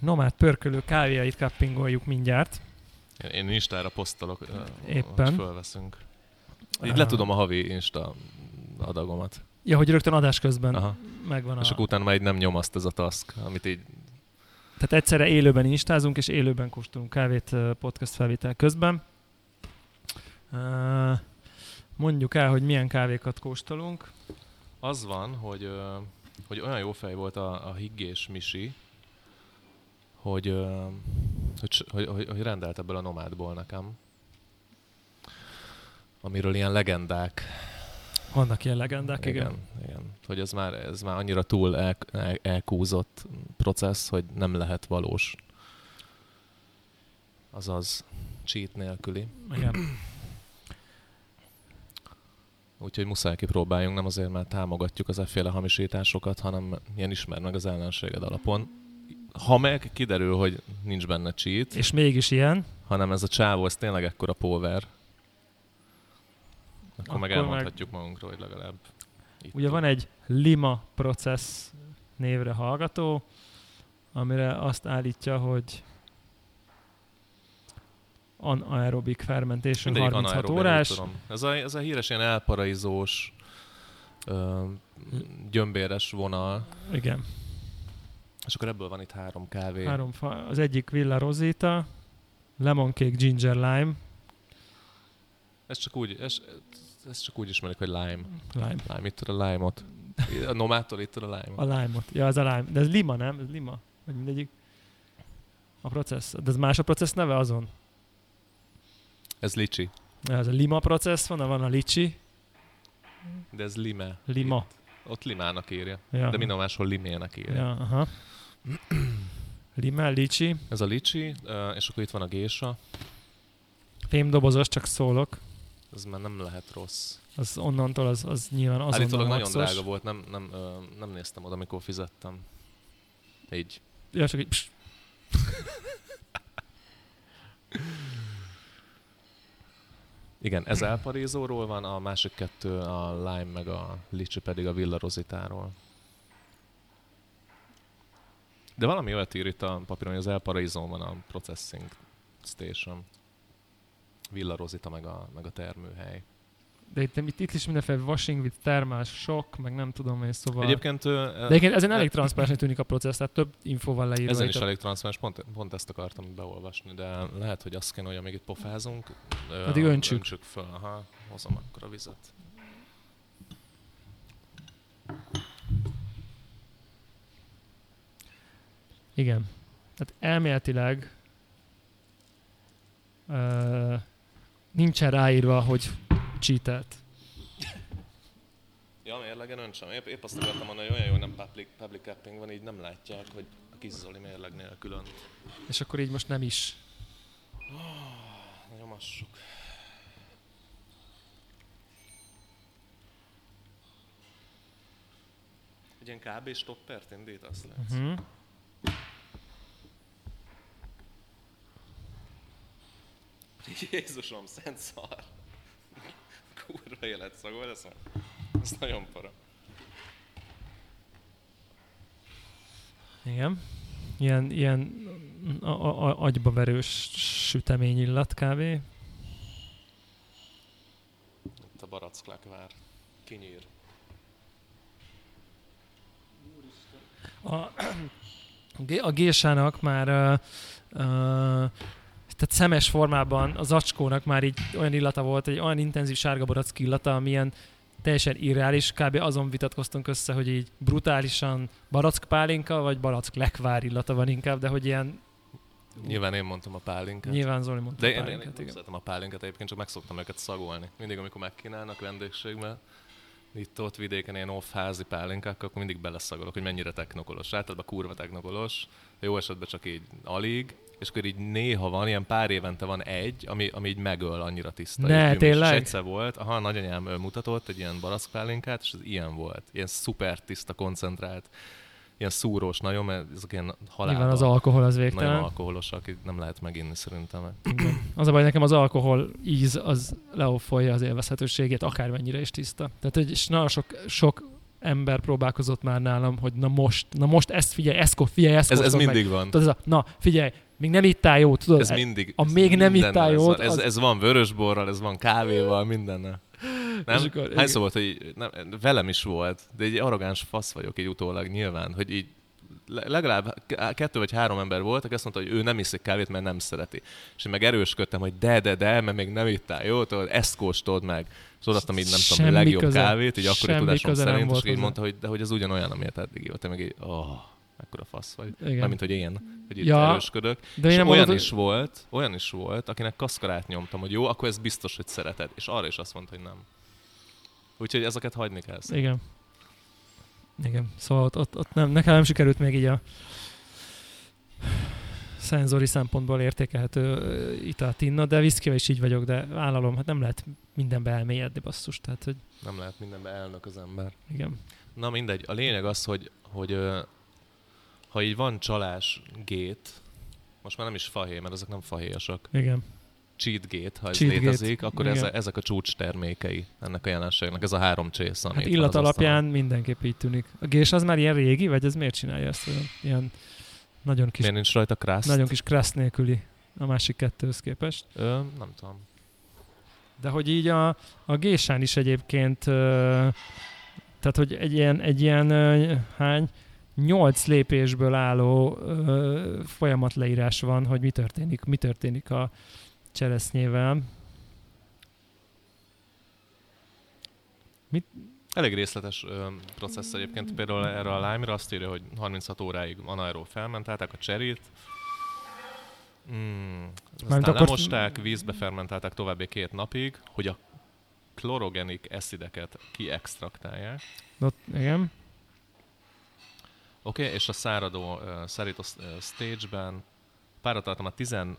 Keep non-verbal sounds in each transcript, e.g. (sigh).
Nomád pörkölő kávéjait kappingoljuk mindjárt. Én, én Instára posztolok, Éppen. hogy fölveszünk. Így letudom a havi Insta adagomat. Ja, hogy rögtön adás közben Aha. megvan a... És akkor utána már így nem nyomaszt ez a task, amit így Tehát egyszerre élőben instázunk, és élőben kóstolunk kávét podcast felvétel közben. Mondjuk el, hogy milyen kávékat kóstolunk. Az van, hogy, hogy olyan jó fej volt a, a higgés Misi, hogy, hogy, hogy, hogy, hogy rendelt ebből a nomádból nekem. Amiről ilyen legendák. Vannak ilyen legendák, igen. igen, igen. Hogy ez már, ez már annyira túl el, el, elkúzott processz, hogy nem lehet valós. Azaz cheat nélküli. igen. Úgyhogy muszáj kipróbáljunk, nem azért, mert támogatjuk az efféle hamisításokat, hanem ilyen ismer meg az ellenséged alapon. Ha meg kiderül, hogy nincs benne cheat, És mégis ilyen. hanem ez a csávó, ez tényleg ekkora power, akkor, Akkor meg meg- elmondhatjuk magunkról, hogy legalább itt Ugye van egy Lima Process névre hallgató, amire azt állítja, hogy anaerobic fermentation Mindegyik 36 anaerob, én órás. Ez a, ez a híres ilyen elparaizós, ö, gyömbéres vonal, Igen. És akkor ebből van itt három kávé. Három fa, az egyik Villa Rosita, Lemon Cake Ginger Lime, Ez csak úgy, ez, ez csak úgy ismerik, hogy lime. lime. Lime, itt a lime-ot. A nomától itt a lime A lime-ot. Ja, ez a lime. De ez lima, nem? Ez lima. Vagy mindegyik. A processz. De ez más a processz neve azon? Ez licsi, ez a lima processz van, van a licsi. de ez lime. Lima. Ott limának írja, Ja. de minden máshol limének írja. Ja, aha. Lima, licsi. Ez a licsi, és akkor itt van a gésa. Fémdobozos, csak szólok. Ez már nem lehet rossz. Az onnantól az, az nyilván azonnal Állítólag nagyon maxos. drága volt, nem, nem, ö, nem néztem oda, amikor fizettem. Így. Ja, csak így, (laughs) Igen, ez elparizóról van, a másik kettő a lime meg a licsi pedig a Villa Rositáról. De valami olyat ír itt a papíron, hogy az elparizón van a processing station. Villa Rosita meg a, meg a termőhely. De itt, itt, itt is mindenféle washing with thermal shock, meg nem tudom én, szóval... Egyébként de egyébként ezen elég transzparensnek tűnik a processz, tehát több info van leírva. ezen itt is elég transzparens, pont, pont ezt akartam beolvasni, de lehet, hogy azt kéne, hogy amíg itt pofázunk, Addig öntsük. öntsük föl. Aha, hozom akkor a vizet. Igen. Tehát elméletileg uh, nincsen ráírva, hogy cheatelt. Ja, mérlegen öntsem. Épp, épp azt akartam mondani, hogy olyan jó, hogy nem public, public capping van, így nem látják, hogy a kis Zoli mérleg nélkül önt. És akkor így most nem is. Nyomassuk. Egy ilyen kb. stoppert indítasz le? Uh-huh. Jézusom, szent szar. Kurva életszagol, ez, ez nagyon para. Igen. Ilyen, ilyen a, a, a, agyba verős sütemény illat kb. Itt a baracklakvár. Kinyír. A, a gésának már uh, uh, tehát szemes formában a zacskónak már így olyan illata volt, egy olyan intenzív sárga barack illata, amilyen teljesen irreális, kb. azon vitatkoztunk össze, hogy így brutálisan barack pálinka, vagy barack lekvár illata van inkább, de hogy ilyen Nyilván én mondtam a pálinkát. nyilván Zoli mondta De a én, én, én pálinkát, nem igen. szeretem a pálinkát, egyébként csak meg szoktam őket szagolni. Mindig, amikor megkínálnak vendégségben, itt ott vidéken ilyen off házi pálinkákkal, akkor mindig beleszagolok, hogy mennyire technokolos. Általában kurva technokolos, jó esetben csak így alig, és akkor így néha van, ilyen pár évente van egy, ami, ami így megöl annyira tiszta. Ne, tényleg? És egyszer volt, aha, nagyanyám mutatott egy ilyen barackpálinkát, és ez ilyen volt. Ilyen szuper tiszta, koncentrált, ilyen szúrós nagyon, mert ezek ilyen halálba. Nyilván az alkohol az nagyon végtelen. alkoholosak, így nem lehet meginni szerintem. Az a baj, nekem az alkohol íz az leofolja az élvezhetőségét, akármennyire is tiszta. Tehát, hogy és nagyon sok, sok ember próbálkozott már nálam, hogy na most, na most ezt figyelj, ezt, figyelj, ezt Ez, ez kóstold meg. mindig van. Tudod, ez a, na figyelj, még nem ittál jó, tudod? Ez e- mindig. a ez még nem ittál van. Ez, az- ez van vörösborral, ez van kávéval, mindennel. Nem? És akkor- Hányszor volt, hogy nem, velem is volt, de egy arrogáns fasz vagyok így utólag nyilván, hogy így le- legalább kettő vagy három ember volt, aki azt mondta, hogy ő nem iszik kávét, mert nem szereti. És én meg erősködtem, hogy de, de, de, mert még nem ittál, jó? Tudod, ezt kóstold meg. És odaadtam így, nem tudom, a legjobb köze- kávét, így akkori semmi tudásom szerint, és így mondta, hogy de hogy ez ugyanolyan, amilyet eddig volt. Én meg így, oh, ekkora fasz vagy. Igen. Mármint, hogy én, hogy itt Ja, erősködök. De És én olyan mondod, is volt, olyan is volt, akinek kaszkarát nyomtam, hogy jó, akkor ez biztos, hogy szereted. És arra is azt mondta, hogy nem. Úgyhogy ezeket hagyni kell. szerintem. Igen. Igen, szóval ott, ott, ott nem, nekem nem sikerült még így a szenzori szempontból értékelhető italt inna, de viszkivel is így vagyok, de vállalom, hát nem lehet mindenbe elmélyedni basszus, tehát hogy Nem lehet mindenbe elnök az ember. igen. Na mindegy, a lényeg az, hogy, hogy ha így van csalás gét, most már nem is fahé, mert ezek nem fahéjasak, Igen. cheat gate, ha ez Cheat gate, létezik, akkor ez, ezek a csúcs termékei ennek a jelenségnek, ez a három csész, ami Hát illat alapján mindenképp így tűnik. A gés az már ilyen régi, vagy ez miért csinálja ezt? Olyan, ilyen nagyon kis, Miért nincs rajta krászt? nagyon kis krassz nélküli a másik kettőhöz képest. Ö, nem tudom. De hogy így a, a gésán is egyébként, ö, tehát hogy egy ilyen, egy ilyen ö, hány, nyolc lépésből álló ö, folyamatleírás van, hogy mi történik, mi történik a cseresznyével. Elég részletes ö, processz egyébként, például erre a lime azt írja, hogy 36 óráig anaerób fermentálták a cserét, mm, aztán akkor- lemosták, vízbe fermentálták további két napig, hogy a klorogenik eszideket kiextraktálják. Ott, igen. Oké, okay, és a száradó uh, uh, stage-ben páratartalmat 16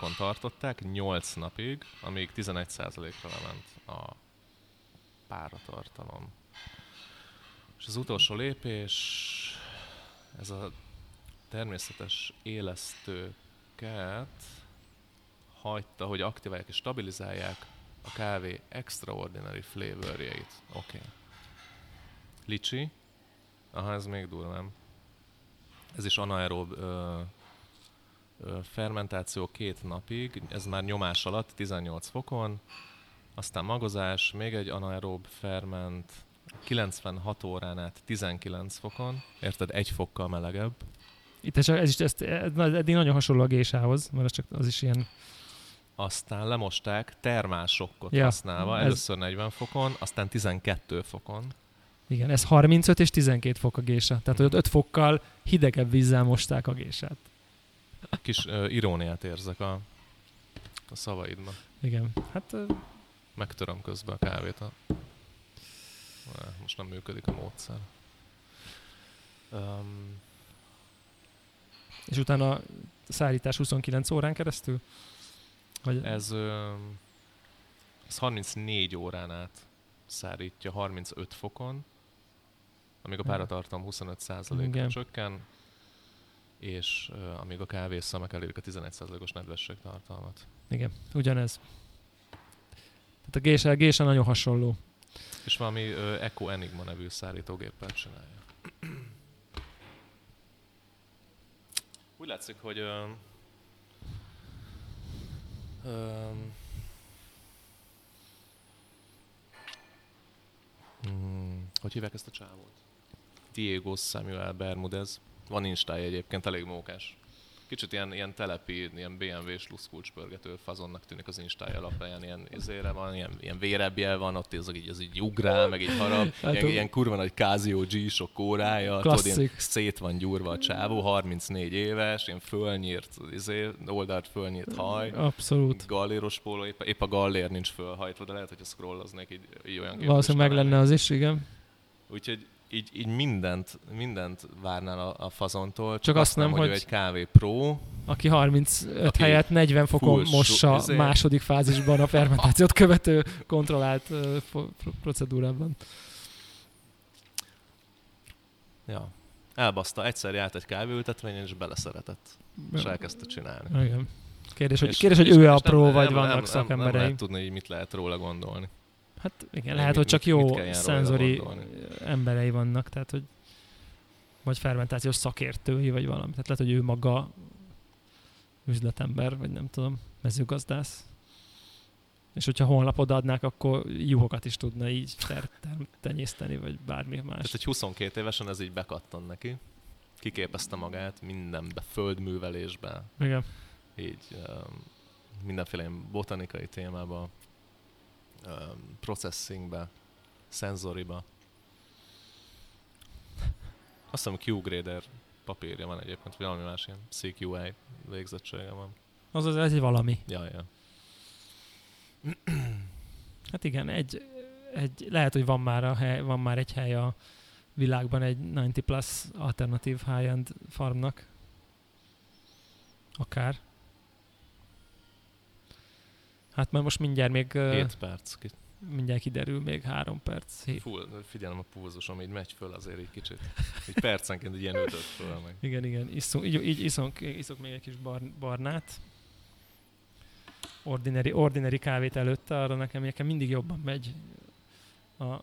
on tartották 8 napig, amíg 11 ra lement a páratartalom. És az utolsó lépés, ez a természetes élesztőket hagyta, hogy aktiválják és stabilizálják a kávé extraordinary flavorjait. Oké. Okay. Licsi, Aha, ez még durvább. Ez is anaerób ö, ö, fermentáció két napig, ez már nyomás alatt, 18 fokon, aztán magozás, még egy anaerób ferment, 96 órán át 19 fokon, érted, egy fokkal melegebb. Itt ez, ez is ez, ez, eddig nagyon hasonló a gésához, mert az, csak, az is ilyen, Aztán lemosták termálsokkot Ja, használva, ez- először 40 fokon, aztán 12 fokon. Igen, ez 35 és 12 fok a gésa. Tehát, hogy ott 5 fokkal hidegebb vízzel mosták a gésát. Kis ö, iróniát érzek a, a szavaidban. Igen, hát ö, Megtöröm közben a kávét. A... Most nem működik a módszer. Um, és utána szállítás 29 órán keresztül? Vagy ez, ö, ez 34 órán át szárítja 35 fokon, amíg a páratartalom 25%-ra Igen. csökken, és ö, amíg a kávészalmak elérik a 11%-os nedvesség tartalmat. Igen, ugyanez. Tehát a gésa, a gésa nagyon hasonló. És valami ö, Eco Enigma nevű szállítógéppel csinálja. Úgy látszik, hogy ö, hmm, hogy hívják ezt a csávót? Diego Samuel Bermudez. Van instája egyébként, elég mókás. Kicsit ilyen, ilyen telepi, ilyen BMW-s luszkulcspörgető fazonnak tűnik az instája alapján, ilyen izére van, ilyen, ilyen vérebjel van, ott ez így, az így ugrál, meg így harap, Hát ilyen, a- ilyen kurva nagy Casio G-sok órája, tudod, ilyen szét van gyúrva a csávó, 34 éves, ilyen fölnyírt, izé, oldalt fölnyírt haj, Abszolút. galléros póló, épp, épp a gallér nincs fölhajtva, de lehet, hogy scrolloznék, így, így olyan Valószínűleg meg lenne az is, igen. Úgyhogy így, így mindent, mindent várnál a, a fazontól, csak, Csak azt nem, hogy, hogy- egy kávé pro, Aki 35 Aki helyett 40 fokon mossa izé- második fázisban a fermentációt (laughs) követő kontrollált procedúrában. ja, elbaszta, egyszer járt egy kávéültetvényen, és beleszeretett, és elkezdte csinálni. Igen. Kérdés, hogy, És- kérdés, hogy és- ő a pro, nem- vagy nem- vannak nem, nem, nem szakemberei. lehet tudni, hogy mit lehet róla gondolni. Hát igen, Még lehet, mit- hogy csak mit- mit jó ilyen szenzori emberei vannak, tehát hogy vagy fermentációs szakértői, vagy valami. Tehát lehet, hogy ő maga üzletember, vagy nem tudom, mezőgazdász. És hogyha holnap odaadnák, akkor juhokat is tudna így tenyészteni, vagy bármi más. Tehát egy 22 évesen ez így bekattan neki. Kiképezte magát mindenbe, földművelésbe, Igen. így um, mindenféle botanikai témába, um, processingbe, szenzoriba. Azt hiszem Q-grader papírja van egyébként, vagy valami más ilyen CQI végzettsége van. Az az egy valami. Ja, ja. (clears throat) Hát igen, egy, egy, lehet, hogy van már, a hely, van már egy hely a világban egy 90 plus alternatív high-end farmnak. Akár. Hát már most mindjárt még, ö, 7 perc. Mindjárt kiderül még három perc. Hét. Full, figyelem a pulzusom, így megy föl azért egy kicsit. Így percenként egy ilyen ötöt föl meg. Igen, igen, iszunk, így, így iszunk, iszok még egy kis bar, barnát. Ordinary, ordinary kávét előtte, arra nekem, nekem mindig jobban megy. A,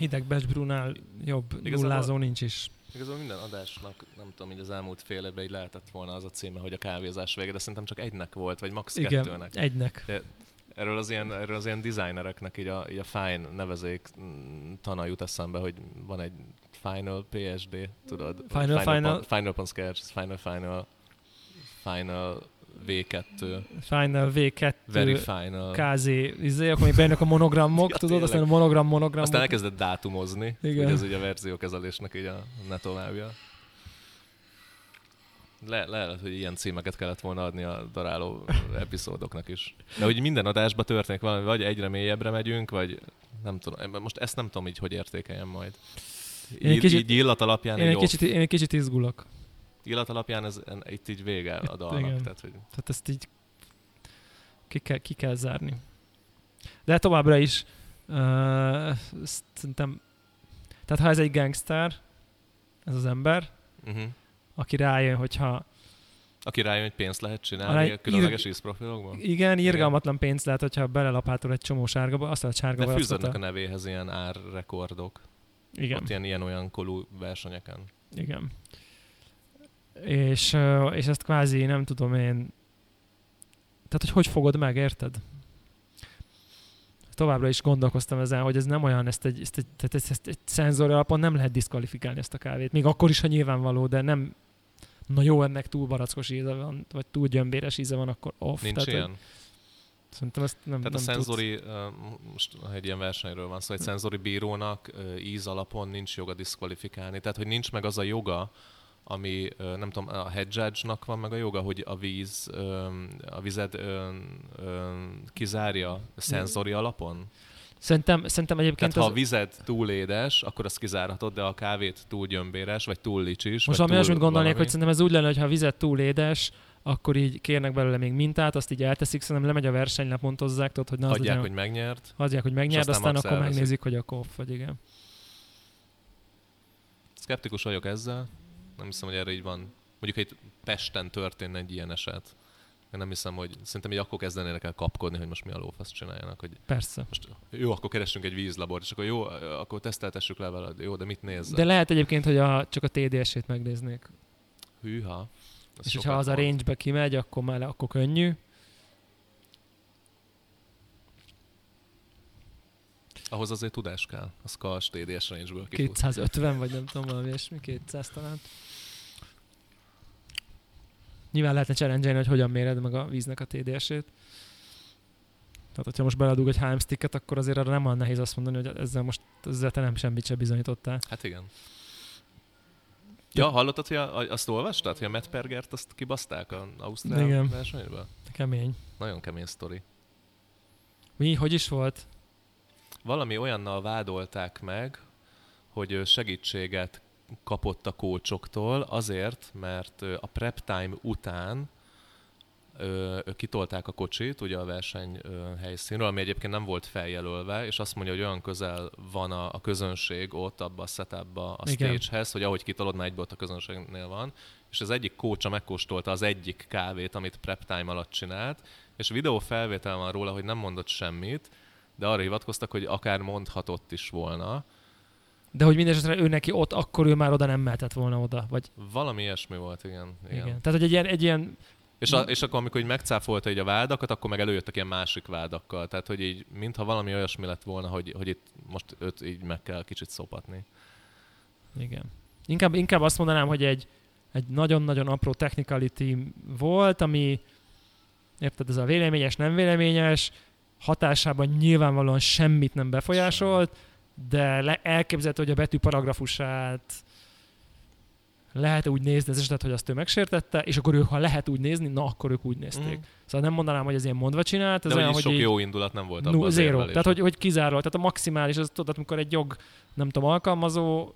hideg becsbrunál jobb Igazából- nullázó nincs is. Igazából minden adásnak, nem tudom, így az elmúlt fél évben így lehetett volna az a címe, hogy a kávézás vége, de szerintem csak egynek volt, vagy max. Igen, kettőnek. egynek. Erről az ilyen, erről az ilyen designereknek így a, így a fine nevezék mm, tana jut eszembe, hogy van egy Final PSD, tudod? Final, Final. Pon- Final Pon Sketch, Final Final, Final V2, Final V2, Very Final. KZ, izé, akkor még bejönnek a monogramok, (laughs) Ja, tudod, aztán a tényleg. monogram, monogram. Aztán elkezdett dátumozni, Igen. hogy ez ugye a verziókezelésnek így a ne továbbja. Le, lehet, hogy ilyen címeket kellett volna adni a daráló epizódoknak is. De hogy minden adásban történik valami, vagy egyre mélyebbre megyünk, vagy nem tudom. Most ezt nem tudom így, hogy értékeljem majd. Én Így, kicsit- így illat alapján, Én egy egy, off. kicsit, én egy kicsit izgulok. Illat alapján ez, en- itt így vége a dalnak. Igen. Tehát, hogy Tehát ezt így ki kell, ki kell zárni. De továbbra is uh, szerintem, tehát ha ez egy gangster, ez az ember, uh-huh. aki rájön, hogyha Aki rájön, hogy pénzt lehet csinálni Arra a különleges ízprofilokban. igen, irgalmatlan pénzt lehet, hogyha belelapátol egy csomó sárgába, azt a sárga De fűződnek a- a nevéhez ilyen árrekordok. Igen, Ott ilyen, ilyen olyan kolú versenyeken. igen. És, és ezt kvázi nem tudom én, tehát hogy hogy fogod meg, érted? Továbbra is gondolkoztam ezen, hogy ez nem olyan, ezt egy, ezt egy, tehát ezt, ezt egy szenzor alapon nem lehet diszkvalifikálni ezt a kávét. Még akkor is, ha nyilvánvaló, de nem na jó, ennek túl barackos íze van, vagy túl gyömbéres íze van, akkor off. Nincs tehát, hogy ilyen. Szerintem ezt nem, Tehát a nem tudsz. szenzori, uh, most ha egy ilyen versenyről van szó, egy szenzori bírónak uh, íz alapon nincs joga diszkvalifikálni. Tehát, hogy nincs meg az a joga, ami, nem tudom, a head judge-nak van meg a joga, hogy a víz, a um, kizárja szenzori alapon. Szerintem, szerintem egyébként Tehát ha a az, vized túl édes, akkor azt kizárhatod, de a kávét túl gyömbéres, vagy túl licsis, most valami olyasmit gondolnék, hogy szerintem ez úgy lenne, hogy ha a vizet túl édes, akkor így kérnek belőle még mintát, azt így elteszik, szerintem lemegy a verseny, lepontozzák, tudod, hogy na az legyen, hogy megnyert. hagyják, hogy megnyerd, aztán aztán akkor megnézik, hogy akkor off, vagy igen. Skeptikus vagyok ezzel. Nem hiszem, hogy erre így van. Mondjuk, ha itt Pesten történne egy ilyen eset. Én nem hiszem, hogy szerintem így akkor kezdenének el kapkodni, hogy most mi a lófaszt csináljanak. Hogy Persze. most jó, akkor keressünk egy vízlabort, és akkor jó, akkor teszteltessük le veled. Jó, de mit nézzel? De lehet egyébként, hogy a, csak a TDS-ét megnéznék. Hűha. Ez és hogyha az a range-be kimegy, akkor már le, akkor könnyű. Ahhoz azért tudás kell. Az KS TDS range-ből kifut. 250, vagy nem tudom, valami ilyesmi, 200 talán. Nyilván lehetne challenge hogy hogyan méred meg a víznek a TDS-ét. Tehát, hogyha most beledug egy HM sticket, akkor azért arra nem olyan nehéz azt mondani, hogy ezzel most ezzel te nem semmit se bizonyítottál. Hát igen. Ja, hallottad, hogy a, azt olvastad, hogy a Matt Pergert azt kibaszták az Ausztrál Igen. versenyből? Kemény. Nagyon kemény sztori. Mi? Hogy is volt? valami olyannal vádolták meg, hogy segítséget kapott a kócsoktól azért, mert a prep time után ö, ö, kitolták a kocsit ugye a verseny ö, helyszínről, ami egyébként nem volt feljelölve, és azt mondja, hogy olyan közel van a, a közönség ott abba a setupba a Igen. stagehez, hogy ahogy kitolod, már egyből ott a közönségnél van, és az egyik kócsa megkóstolta az egyik kávét, amit prep time alatt csinált, és videó felvétel van róla, hogy nem mondott semmit, de arra hivatkoztak, hogy akár mondhatott is volna. De hogy mindesetre ő neki ott, akkor ő már oda nem mehetett volna oda. Vagy, Valami ilyesmi volt, igen. igen. igen. Tehát, hogy egy ilyen, egy ilyen És, a, és akkor, amikor így megcáfolta így a vádakat, akkor meg előjöttek ilyen másik vádakkal. Tehát, hogy így, mintha valami olyasmi lett volna, hogy, hogy itt most őt így meg kell kicsit szopatni. Igen. Inkább, inkább azt mondanám, hogy egy, egy nagyon-nagyon apró technicality volt, ami, érted, ez a véleményes, nem véleményes, hatásában nyilvánvalóan semmit nem befolyásolt, de le, elképzelhető, hogy a betű paragrafusát lehet úgy nézni az esetet, hogy azt ő megsértette, és akkor ők, ha lehet úgy nézni, na akkor ők úgy nézték. Mhm. Szóval nem mondanám, hogy ez ilyen mondva csinált, ez De olyan, hogy sok így, jó indulat nem volt abban az zero. Tehát, hogy, hogy kizárólag. Tehát a maximális, az tudod, amikor egy jog, nem tudom, alkalmazó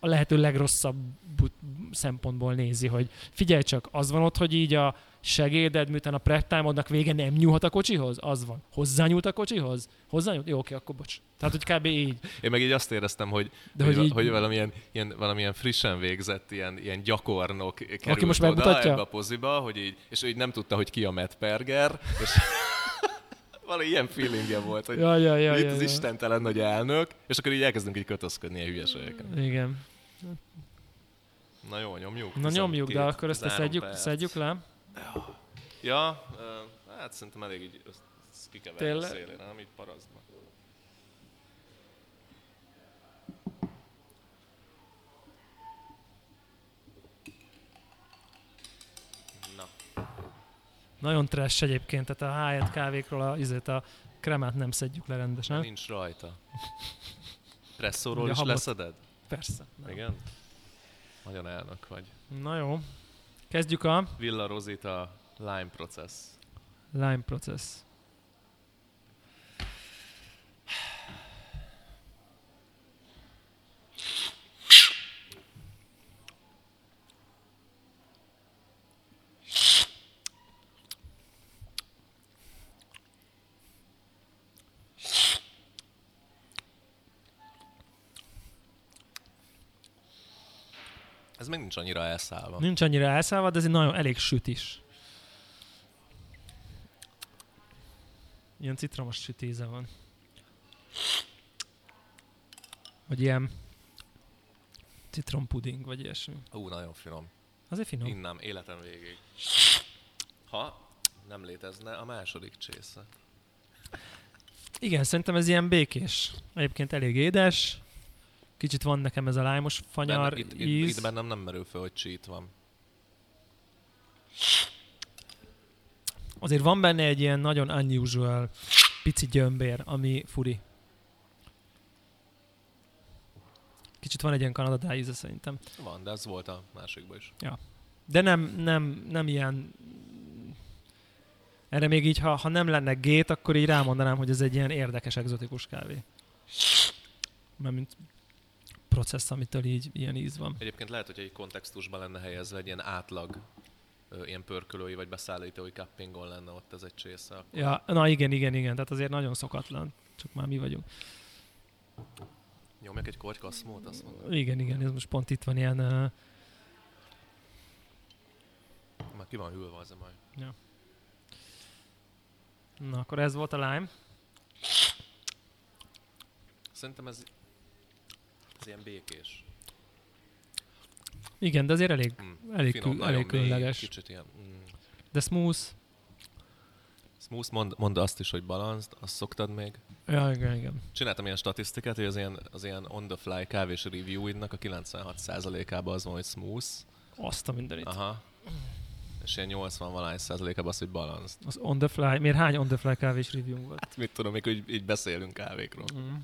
a lehető legrosszabb szempontból nézi, hogy figyelj csak, az van ott, hogy így a segéded, miután a prep time-odnak vége nem nyúlhat a kocsihoz? Az van. Hozzányúlt a kocsihoz? Hozzányúlt? Jó, oké, akkor bocs. Tehát, hogy kb. így. Én meg így azt éreztem, hogy, De hogy, hogy így- hogy valamilyen, ilyen, valamilyen frissen végzett, ilyen, ilyen gyakornok került most oda megmutatja? ebbe a poziba, hogy így, és ő így nem tudta, hogy ki a Matt Perger, és valami ilyen feelingje volt, hogy Ja, ja, ja, itt ja, az ja. istentelen nagy elnök, és akkor így elkezdünk így kötözködni ilyen hülyeségeken. Igen. Na jó, nyomjuk. Na nyomjuk, de 12, akkor ezt szedjük, perc. szedjük le. Ja, hát szerintem elég így kikeverni a szélére, nem így parasztba. Nagyon trash egyébként, tehát a high kávékról a, izét, a kremát nem szedjük le rendesen. nincs rajta. Presszóról Ugye is habot- leszeded? Persze. Nem. Igen? Nagyon elnök vagy. Na jó. Kezdjük a Villa Rosita Lime Process. Lime Process. Ez még nincs annyira elszállva. Nincs annyira elszállva, de ez egy nagyon elég süt is. Ilyen citromos süt íze van. Vagy ilyen citrompuding, vagy ilyesmi. Ú, nagyon finom. Azért finom. Innám életem végig. Ha nem létezne a második csésze. Igen, szerintem ez ilyen békés. Egyébként elég édes. Kicsit van nekem ez a lájmos fanyar Benne, itt, itt, íz. itt bennem nem merül fel, hogy cheat van. Azért van benne egy ilyen nagyon unusual pici gyömbér, ami furi. Kicsit van egy ilyen kanadadá íze szerintem. Van, de ez volt a másikban is. De nem, nem, nem ilyen... Erre még így, ha, ha nem lenne gét, akkor így rámondanám, hogy ez egy ilyen érdekes, egzotikus kávé. Mert mint processz, amitől így ilyen íz van. Egyébként lehet, hogy egy kontextusban lenne helyezve egy ilyen átlag ilyen pörkölői vagy beszállítói cuppingon lenne ott ez egy csésze. Akkor Ja, na igen, igen, igen, tehát azért nagyon szokatlan. Csak már mi vagyunk. Nyomjak egy korty kaszmót, azt mondom. Igen, igen, ez most pont itt van ilyen... Uh, Már ki van hűlve az a majd. na, akkor ez volt a lime. Szerintem ez ilyen békés. Igen, de azért elég, Mm. elég, Finom, kül, elég mély, különleges. Kicsit ilyen... Mm. De smooth. Smooth, mond, mondd azt is, hogy balanced, azt szoktad még. Ja, igen, igen. Csináltam ilyen statisztikát, hogy az ilyen, az ilyen on the fly kávés review-idnak a 96%-ában az van, hogy smooth. Azt a mindenit. Aha. És ilyen 80 valány százalékában az, hogy balanced. Az on the fly, miért hány on the fly kávés review volt? Hát mit tudom, még így, így beszélünk kávékról. Mm.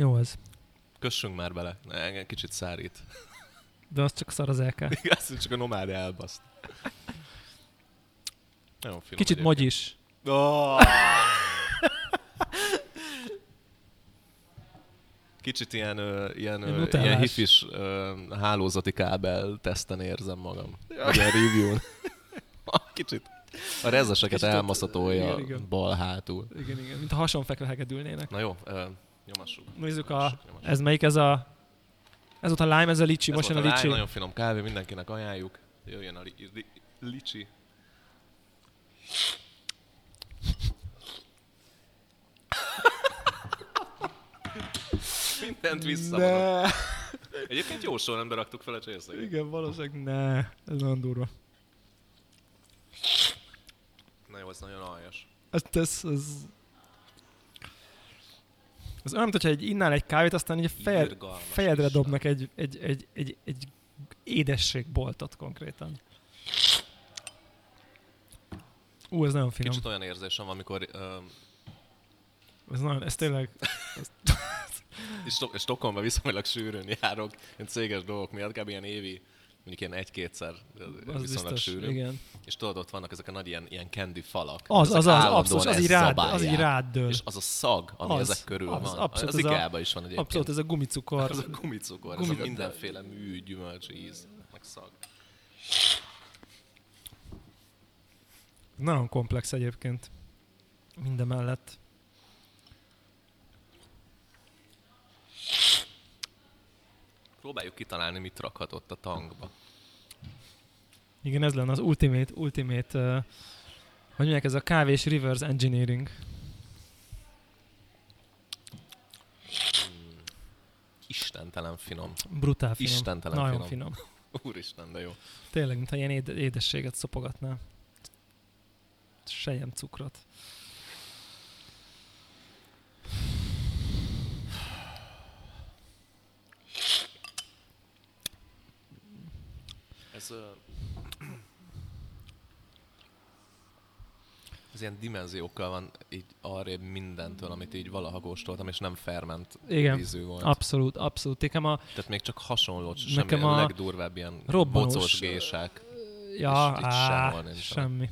Jó ez. Kössünk már bele. Ne, engem kicsit szárít. (laughs) De az csak szar az LK. (laughs) Igaz, csak a nomád elbaszt. Nagyon finom Kicsit mogy is. Oh! Kicsit ilyen, ö, ilyen, ö, ilyen hifis ö, hálózati kábel teszten érzem magam. Ja. Ilyen review (laughs) Kicsit. A rezeseket elmaszatolja igen, igen. bal hátul. Igen, igen, mint a hasonfekve hegedülnének. Na jó, ö, nyomassuk. Nézzük a... Nyomassuk, nyomassuk. Ez melyik ez a... Ez volt a lime, ez a licsi, Ez most jön a volt licsi. Nagyon finom kávé, mindenkinek ajánljuk. Jöjjön a li- li- licsi. Mindent visszavonok. Ne. Egyébként jó sorrendben raktuk fel a csészeket. Igen, valószínűleg ne. Ez nagyon durva. Na jó, ez nagyon aljas. Ez, ez, ez... Ez olyan, mintha egy innál egy kávét, aztán így fejed, fejedre dobnak egy, egy, egy, egy, egy édességboltot konkrétan. Ú, ez nagyon finom. Kicsit olyan érzésem amikor uh, Ez, nagyon, ez tényleg... (laughs) Sto- Stockholmba viszonylag sűrűn járok, ilyen céges dolgok miatt, kb. ilyen évi, mondjuk ilyen egy-kétszer Az viszonylag biztos, sűrűn. igen. És tudod, ott vannak ezek a nagy ilyen, ilyen candy falak. Az, az, az, abszolút, az így rád, zabálják. az így rád dől. És az a szag, ami Az, ezek körül az, van, abszolút az ez a- igába is van egyébként. Abszolút, ez a gumicukor. Ez a gumicukor, ez Gumi- a mindenféle mű, gyümölcs, íz, meg szag. Nagyon komplex egyébként. Minden mellett. Próbáljuk kitalálni, mit rakhatott a tankba. Igen, ez lenne az ultimate, ultimate, uh, hogy mondják, ez a kávés reverse engineering. Istentelen finom. Brutál finom. Istentelen Nagyon finom. finom. (laughs) Úristen, de jó. Tényleg, mintha ilyen éde- édességet szopogatnál. Sejem cukrot. Ez, ez ilyen dimenziókkal van így arrébb mindentől, amit így valaha kóstoltam, és nem ferment Igen. vízű volt. Abszolút, abszolút. Nekem a, Tehát még csak hasonló, semmi, Nekem a a legdurvább ilyen robbanós- bocós gésák. ja, itt á, sehol nincs semmi.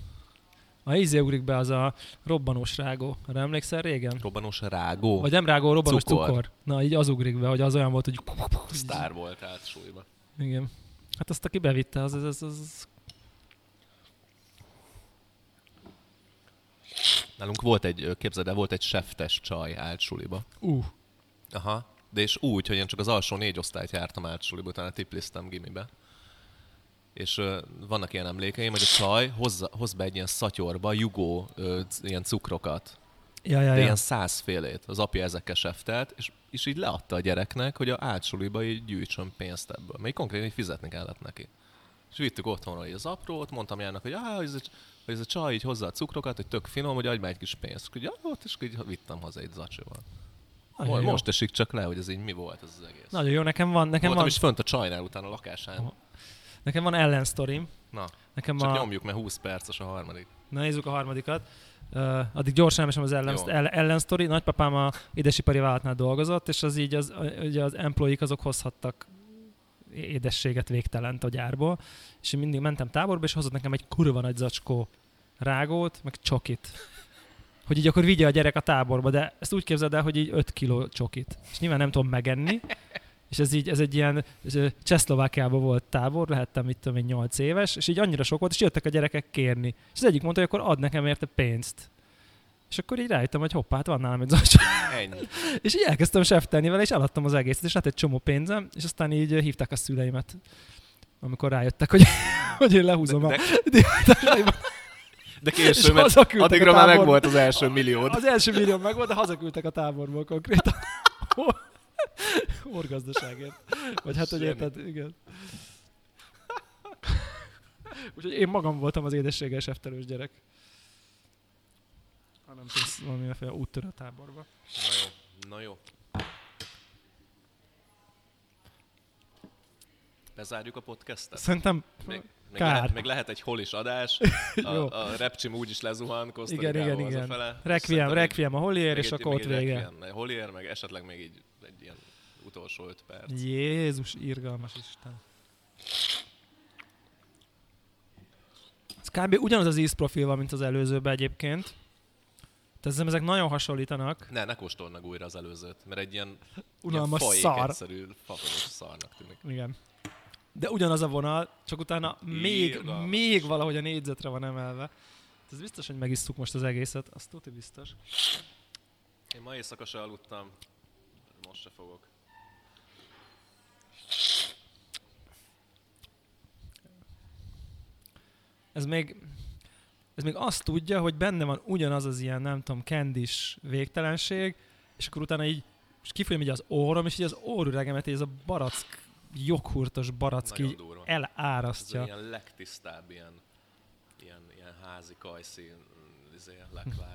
A ízé ugrik be az a robbanós rágó. Arra emlékszel régen? Robbanós rágó. Vagy nem rágó, robbanós Cukor. cukor. Na, így az ugrik be, hogy az olyan volt, hogy... Sztár volt át súlyba. Igen. Hát azt, aki bevitte, az, az, az, az Nálunk volt egy, képzeld el, volt egy seftes csaj áltsuliba. uh, Aha. De és úgy, hogy én csak az alsó négy osztályt jártam áltsuliba, utána tipliztem gimibe. És ö, vannak ilyen emlékeim, hogy a csaj hozza, hoz be egy ilyen szatyorba jugó ö, ilyen cukrokat. Ja, ja, De ja. ilyen százfélét. Az apja ezekkel seftelt, és, és így leadta a gyereknek, hogy a áltsuliba így gyűjtsön pénzt ebből. Még konkrétan így fizetni kellett neki. És vittük otthonra így az aprót, mondtam Jának, hogy, ah, ez a, hogy ez a csaj így hozza a cukrokat, hogy tök finom, hogy adj már egy kis pénzt. És így, ott, és így vittem haza egy zacsival. Nagyon Mo- jó. most esik csak le, hogy ez így mi volt ez az egész. Nagyon jó, nekem van, nekem Voltam van, is fönt a csajnál utána a lakásán. Aha. nekem van ellensztorim. Na, Nekem csak a... nyomjuk, mert 20 perces a harmadik. Na nézzük a harmadikat. Uh, addig gyorsan elmesem az ellen, el, ellensztori. Nagypapám a édesipari vállalatnál dolgozott, és az így az, ugye az employee azok hozhattak édességet végtelent a gyárból, és én mindig mentem táborba, és hozott nekem egy kurva nagy zacskó rágót, meg csokit. Hogy így akkor vigye a gyerek a táborba, de ezt úgy képzeld el, hogy így 5 kiló csokit. És nyilván nem tudom megenni, és ez így, ez egy ilyen, Csehszlovákiában volt tábor, lehettem mit tudom én 8 éves, és így annyira sok volt, és jöttek a gyerekek kérni. És az egyik mondta, hogy akkor ad nekem érte pénzt. És akkor így rájöttem, hogy hoppá, hát van nálam egy. Ennyi. (laughs) És így elkezdtem seftelni vele, és eladtam az egészet, és lett egy csomó pénzem, és aztán így hívták a szüleimet, amikor rájöttek, hogy, (laughs) hogy én lehúzom De, a de, diátásaimban. de (laughs) És később, mert addigra a már megvolt az első milliód. Az első millió meg volt, de hazaküldtek a táborból konkrétan. Orgazdaságért. (laughs) Vagy hát, hogy érted, igen. (laughs) Úgyhogy én magam voltam az édességes eftelős gyerek. Ha nem tudsz valamiféle úttörő táborba. Na jó, na jó. Bezárjuk a podcastet? Szerintem Még, még, Kár. lehet, még lehet egy holis adás. (laughs) A, a repcsim úgyis lezuhan, Igen, igen, igen. Fele. Requiem, Requiem a Holier, és akkor ott vége. Holier, meg esetleg még így egy ilyen utolsó öt perc. Jézus, irgalmas Isten. Ez kb. ugyanaz az ízprofil van, mint az előzőben egyébként. Tehát ezek nagyon hasonlítanak. Ne, ne kóstold meg újra az előzőt, mert egy ilyen, Unalmas ilyen szar. egyszerű, szarnak tűnik. Igen. de ugyanaz a vonal, csak utána még, Irgalmas. még valahogy a négyzetre van emelve. Ez biztos, hogy megisszuk most az egészet, azt tudja biztos. Én ma éjszaka se aludtam, most se fogok. Ez még, ez még azt tudja, hogy benne van ugyanaz az ilyen, nem tudom, kendis végtelenség, és akkor utána így, és kifolyom így az orrom, és így az orrüregemet, így ez a barack, joghurtos barack így. Ez elárasztja. az ilyen legtisztább, ilyen, ilyen, ilyen házi kajszín, izé.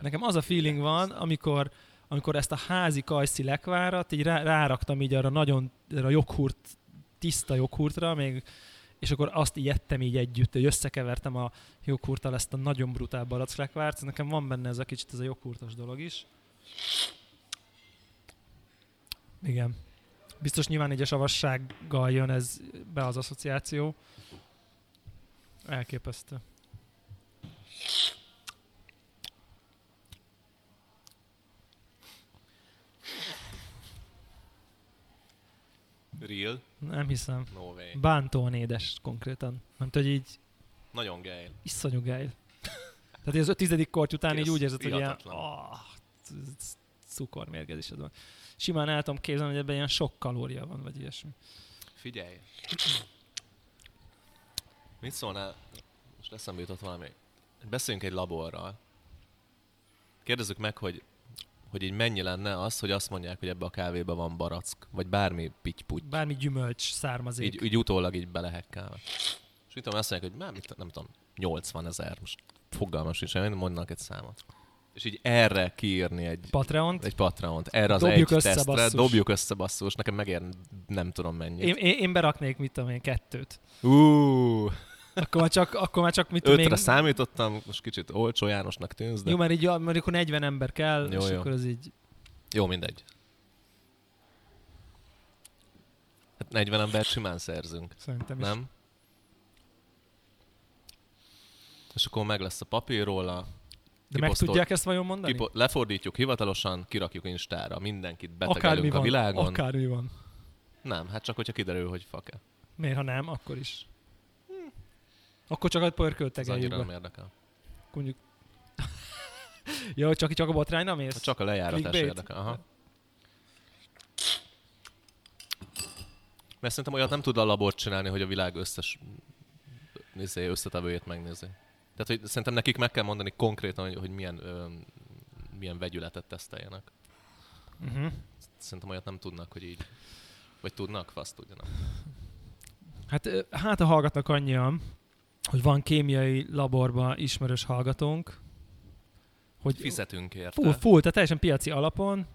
Nekem az a feeling van, amikor, amikor ezt a házi kajszi lekvárat így rá, ráraktam így arra nagyon, arra joghurt, tiszta joghurtra, még, és akkor azt így ettem így együtt, hogy összekevertem a joghurttal ezt a nagyon brutál barack lekvárt. Nekem van benne ez a kicsit ez a joghurtos dolog is. Igen. Biztos nyilván így a savassággal jön ez be az asszociáció. Elképesztő. Real? Nem hiszem. No way. Bántóan édes konkrétan. Nem hogy így Nagyon gej. iszonyú gej. Tehát az a tizedik korty után így úgy érzed, hogy ilyen c- cukormérgezésed van. Simán el tudom képzelni, hogy ebben ilyen sok kalória van, vagy ilyesmi. Figyelj! Mit szólnál? Most eszembe jutott valami. Beszéljünk egy laborral. Kérdezzük meg, hogy, hogy így mennyi lenne az, hogy azt mondják, hogy ebbe a kávéba van barack, vagy bármi pitty Bármi gyümölcs származék. így, így utólag így belehekkelve. És mit tudom, azt mondják, hogy már mit, nem tudom, 80 ezer, most fogalmas sincs, nem mondanak egy számot. És így erre kiírni egy, Patreont. egy Patreont, erre az Dobjuk egy össze, tesztre, basszus. dobjuk össze basszus, nekem megér nem tudom mennyit. Én, én, én, beraknék, mit tudom én, kettőt. Ú, Akkor már csak, akkor már csak mit ötre én... számítottam, most kicsit olcsó Jánosnak tűnsz, de Jó, mert így, mert akkor 40 ember kell, Jó, és jó. akkor az így... jó mindegy. Hát 40 embert simán szerzünk, Szerintem is. nem? És akkor meg lesz a papír róla, De meg tudják ezt vajon mondani? kipo- lefordítjuk hivatalosan, kirakjuk Instára, mindenkit Akármi betegelünk a van, világon. akármi van. Nem, hát csak hogyha kiderül, hogy fake. Miért, ha nem, akkor is. Akkor csak a pörkölt Ez annyira nem érdekel. Mondjuk... (laughs) Jó, csak, csak a botrányra mész? Hát Csak a lejáratás érdekel. Aha. Mert szerintem olyat nem tud a labort csinálni, hogy a világ összes izé, összetevőjét megnézi. Tehát, hogy szerintem nekik meg kell mondani konkrétan, hogy, hogy milyen, ö, milyen vegyületet teszteljenek. Uh-huh. Szerintem olyat nem tudnak, hogy így... Vagy tudnak? Azt tudjanak. Hát, hát a hallgatnak annyian, hogy van kémiai laborban ismerős hallgatónk, hogy Fizetünk érte. full, full, tehát teljesen piaci alapon,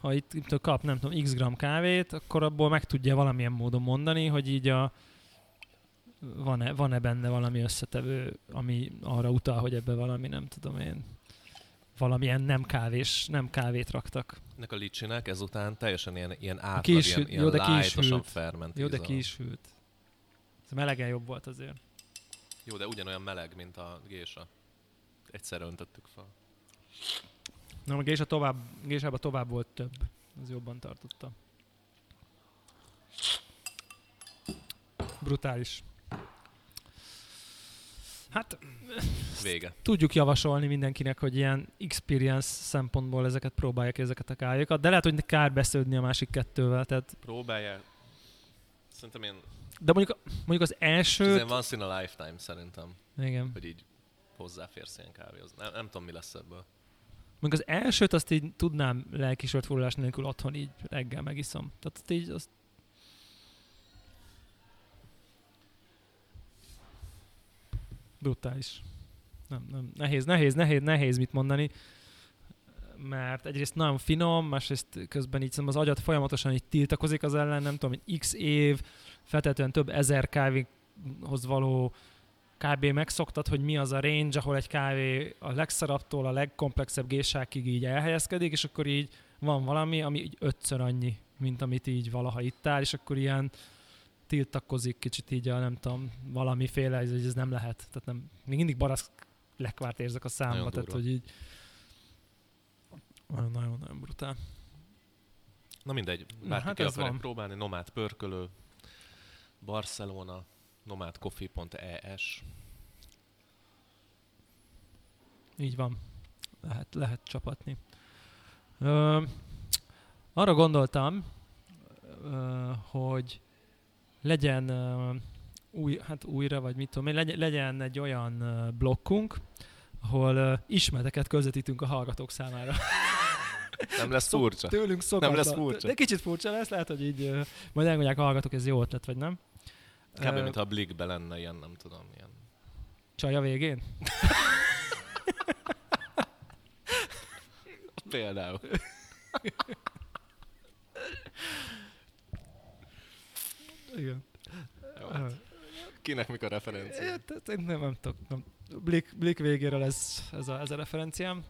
ha itt itt kap, nem tudom, x gram kávét, akkor abból meg tudja valamilyen módon mondani, hogy így a van-e, van-e benne valami összetevő, ami arra utal, hogy ebbe valami, nem tudom én, valamilyen nem kávés, nem kávét raktak. Ennek a licsinek ezután teljesen ilyen, ilyen átlag, ilyen, ilyen jó, de hűlt. ferment Jó, de íze ki van. is hűlt. Ez melegen jobb volt azért. Jó, de ugyanolyan meleg, mint a gésa. Egyszer öntöttük fel. Na, a gésa tovább, gésában tovább volt több. Az jobban tartotta. Brutális. Hát Vége. tudjuk javasolni mindenkinek, hogy ilyen experience szempontból ezeket próbálják ezeket a kávékat, de lehet, hogy kár besződni a másik kettővel. Tehát, Próbálják. Szerintem én... de mondjuk, mondjuk az Ez első... ilyen once in a lifetime szerintem, Igen. hogy így hozzáférsz ilyen kávéhoz. Nem, nem tudom, mi lesz ebből. Mondjuk az elsőt azt így tudnám lelkisört forrás nélkül otthon így reggel megiszom. Tehát azt így azt brutális. Nem, nem, nehéz, nehéz, nehéz, nehéz mit mondani, mert egyrészt nagyon finom, másrészt közben így az agyat folyamatosan így tiltakozik az ellen, nem tudom, hogy x év, feltétlenül több ezer kávéhoz való kb. megszoktad, hogy mi az a range, ahol egy kávé a legszarabbtól a legkomplexebb gésákig így elhelyezkedik, és akkor így van valami, ami így ötször annyi, mint amit így valaha ittál, és akkor ilyen tiltakozik kicsit így a nem tudom, valamiféle, ez, ez nem lehet. Tehát nem, még mindig barack lekvárt érzek a számba, tehát hogy így nagyon-nagyon brutál. Na mindegy, bárki hát ki ez akarja van. próbálni, nomád pörkölő, Barcelona, nomádcoffee.es. Így van. Lehet, lehet csapatni. Ö, arra gondoltam, ö, hogy legyen ö, új, hát újra, vagy mit tudom én, legyen, legyen egy olyan blokkunk, ahol ö, ismereteket közvetítünk a hallgatók számára. Nem lesz furcsa. Tőlünk szokatlan. lesz furcsa. De kicsit furcsa lesz, lehet, hogy így ö, majd elmondják a hallgatók, ez jó ötlet, vagy nem. Kb. Ö, mintha a Blickbe lenne ilyen, nem tudom, ilyen. Csaj a végén? (laughs) Például. Igen. Jó, hát Kinek mik a referencia? Hát, hát én nem, nem tudok. Nem. Blik, Blik végére lesz ez a, ez a referenciám.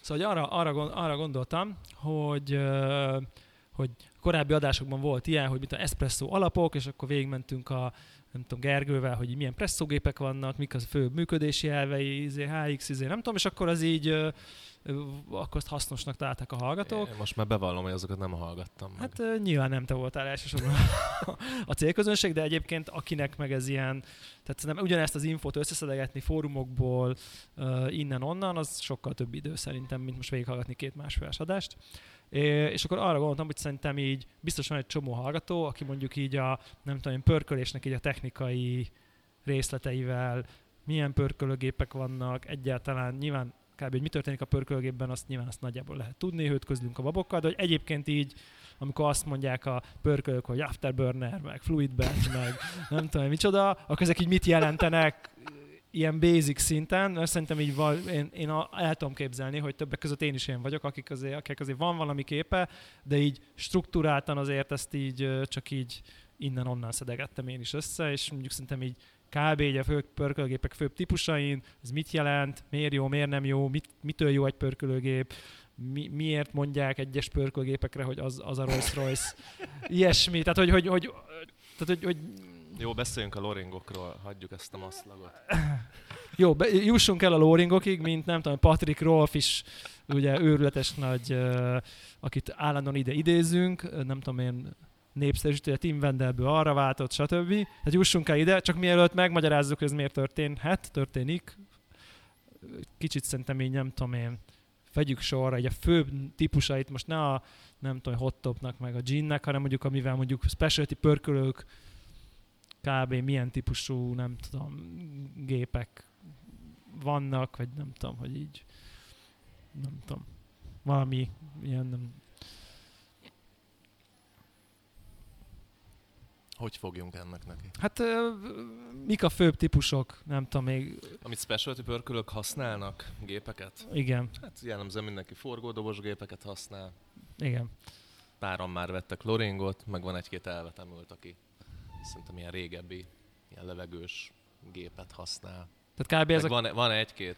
Szóval arra, arra, arra gondoltam, hogy, hogy korábbi adásokban volt ilyen, hogy mit a espresso alapok, és akkor végigmentünk a nem tudom, Gergővel, hogy milyen presszógépek vannak, mik az fő működési elvei, izé, HX, izé, nem tudom, és akkor az így, akkor azt hasznosnak találták a hallgatók. Én most már bevallom, hogy azokat nem hallgattam meg. Hát uh, nyilván nem te voltál elsősorban a célközönség, de egyébként akinek meg ez ilyen, tehát nem ugyanezt az infót összeszedegetni fórumokból, uh, innen-onnan, az sokkal több idő szerintem, mint most végighallgatni két másféles adást. É, és akkor arra gondoltam, hogy szerintem így biztos van egy csomó hallgató, aki mondjuk így a, nem tudom, pörkölésnek így a technikai részleteivel, milyen pörkölőgépek vannak, egyáltalán nyilván kb. hogy mi történik a pörkölőgépben, azt nyilván azt nagyjából lehet tudni, hőt közlünk a babokkal, de hogy egyébként így, amikor azt mondják a pörkölők, hogy afterburner, meg fluidbed, (laughs) meg nem tudom micsoda, akkor ezek így mit jelentenek ilyen basic szinten, mert szerintem így val, én, én el tudom képzelni, hogy többek között én is ilyen vagyok, akik azért, akik azért van valami képe, de így struktúráltan azért ezt így csak így innen-onnan szedegettem én is össze, és mondjuk szerintem így kb. így a fő pörkölgépek főbb típusain, ez mit jelent, miért jó, miért nem jó, mit, mitől jó egy pörkölőgép, mi, miért mondják egyes pörkölgépekre, hogy az, az a Rolls Royce, (laughs) ilyesmi, tehát hogy, hogy, hogy, tehát, hogy, hogy Jó, beszéljünk a loringokról, hagyjuk ezt a maszlagot. (laughs) jó, be, jussunk el a lóringokig, mint nem tudom, Patrick Rolf is, ugye őrületes nagy, akit állandóan ide idézünk, nem tudom én, népszerűsítője Tim Wendelből arra váltott, stb. Tehát jussunk el ide, csak mielőtt megmagyarázzuk, hogy ez miért történhet, történik. Kicsit szerintem így nem tudom én, vegyük sorra, egy a fő típusait, most ne a nem tudom, hot topnak, meg a ginnek, hanem mondjuk amivel mondjuk specialty pörkölők, kb. milyen típusú, nem tudom, gépek vannak, vagy nem tudom, hogy így, nem tudom, valami ilyen, nem, Hogy fogjunk ennek neki? Hát mik a főbb típusok? Nem tudom még. Amit specialty pörkölök használnak, gépeket? Igen, Hát jellemzően mindenki forgódobos gépeket használ. igen. Páran már vettek loringot, meg van egy-két elvetemült, aki szerintem ilyen régebbi, ilyen levegős gépet használ. Tehát kb. ez Meg a... van, van egy-két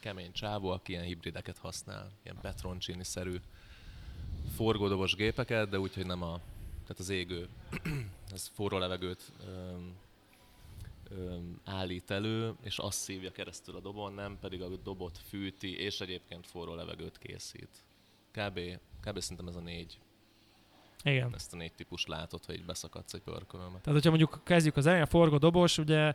kemény csávó, aki ilyen hibrideket használ, ilyen Petroncini-szerű forgódobos gépeket, de úgy, hogy nem a, tehát az égő, (clears throat) ez forró levegőt öm, öm, állít elő, és azt szívja keresztül a dobon, nem pedig a dobot fűti, és egyébként forró levegőt készít. Kb. Kb. szerintem ez a négy, Igen. ezt a négy típus látod, hogy így beszakadsz egy pörkölömet. Tehát, hogyha mondjuk kezdjük az elején, a forgó dobos, ugye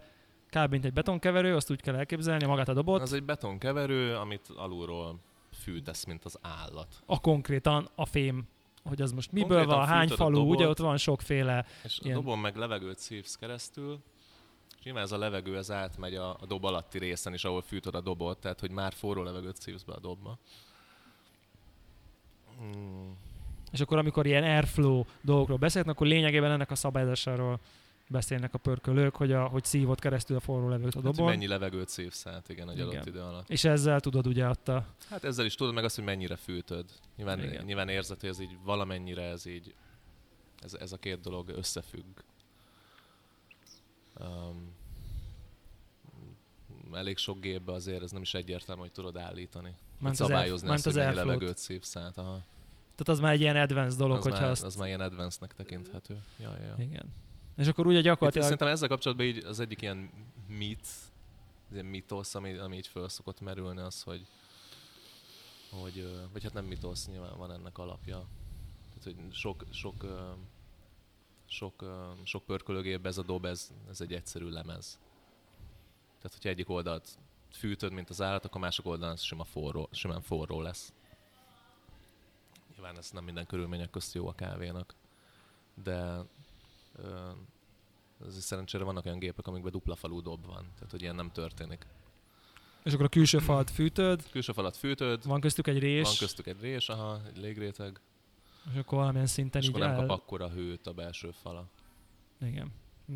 kb. mint egy betonkeverő, azt úgy kell elképzelni, magát a dobot, Az egy betonkeverő, amit alulról fűtesz, mint az állat. a konkrétan a fém, hogy az most miből Konkrétan van, hány falu, dobot. ugye ott van sokféle, És Ilyen. a dobon meg levegőt szívsz keresztül, és nyilván ez a levegő az átmegy a, a dob alatti részen is, ahol fűtöd a dobot, tehát hogy már forró levegőt szívsz be a dobba. Mm. és akkor amikor ilyen airflow dolgokról beszélnek, akkor lényegében ennek a szabályozásáról beszélnek a pörkölők, hogy, a, hogy szívott keresztül a forró levegőt a Hát, dobon, mennyi levegőt szívsz át, igen, egy adott Igen. idő alatt. és ezzel tudod ugye ott a... Hát ezzel is tudod meg azt, hogy mennyire fűtöd. Nyilván, Igen. nyilván érzed, hogy ez így valamennyire ez így, ez, ez a két dolog összefügg. Um, elég sok gépbe azért ez nem is egyértelmű, hogy tudod állítani. Ment az, air, szabályozni ment azt, az hogy mennyi levegőt szívsz át. Aha. Tehát az már egy ilyen advanced dolog, Az, hogyha már, azt... az már ilyen advance-nek tekinthető. Ja, ja, ja. Igen. És akkor ugye Itt gyakorlatilag... szerintem ezzel kapcsolatban így az egyik ilyen mit, ilyen mitosz, ami, ami így föl szokott merülni, az, hogy, hogy vagy hát nem mitosz, nyilván van ennek alapja. Tehát, hogy sok, sok, sok, sok pörkölőgépben ez a dob, ez, ez egy egyszerű lemez. Tehát, hogyha egyik oldalt fűtöd, mint az állat, akkor másik oldalon ez sima forró, simán forró lesz. Nyilván ez nem minden körülmények közt jó a kávénak, de azért szerencsére vannak olyan gépek, amikben dupla falú dob van, tehát hogy ilyen nem történik. És akkor a külső falat fűtöd, Külső falat fűtöd, van köztük egy rés, van köztük egy rés, aha, egy légréteg, és akkor valamilyen szinten és így akkor nem el... kap akkora hőt a belső fala. Igen.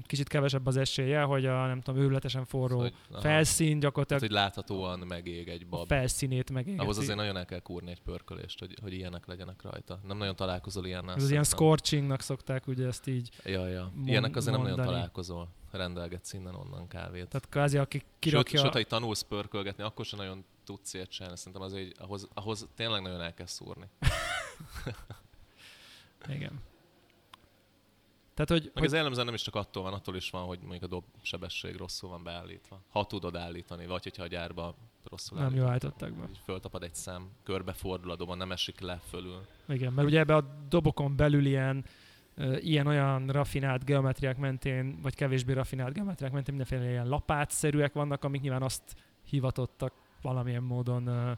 Kicsit kevesebb az esélye, hogy a nem tudom, őrületesen forró Szóval, hogy, aha, felszín tehát, gyakorlatilag hogy láthatóan megég egy a bab. felszínét megégeti. Ahhoz azért nagyon el kell kúrni egy pörkölést, hogy, hogy ilyenek legyenek rajta. Nem nagyon találkozol ilyennel. Ez az ilyen scorchingnak szokták ugye ezt így. Ja, ja. Ilyenek azért nem nagyon mondani. találkozol. Rendelgetsz innen onnan kávét. Tehát kvázi aki kirakja... Sőt, sőt, ha így tanulsz pörkölgetni, akkor sem nagyon tudsz ilyet csinálni. Szerintem az egy, ahhoz, ahhoz tényleg nagyon el kell szúrni. Igen. Tehát, hogy, Meg hogy ez jellemzően nem is csak attól van, attól is van, hogy mondjuk a dob sebesség rosszul van beállítva. Ha tudod állítani, vagy hogyha a gyárba rosszul nem jól állították be. Föltapad egy szem, körbefordul a dobon, nem esik le fölül. Igen, mert ugye ebbe a dobokon belül ilyen ilyen-olyan rafinált geometriák mentén, vagy kevésbé rafinált geometriák mentén mindenféle ilyen lapátszerűek vannak, amik nyilván azt hivatottak valamilyen módon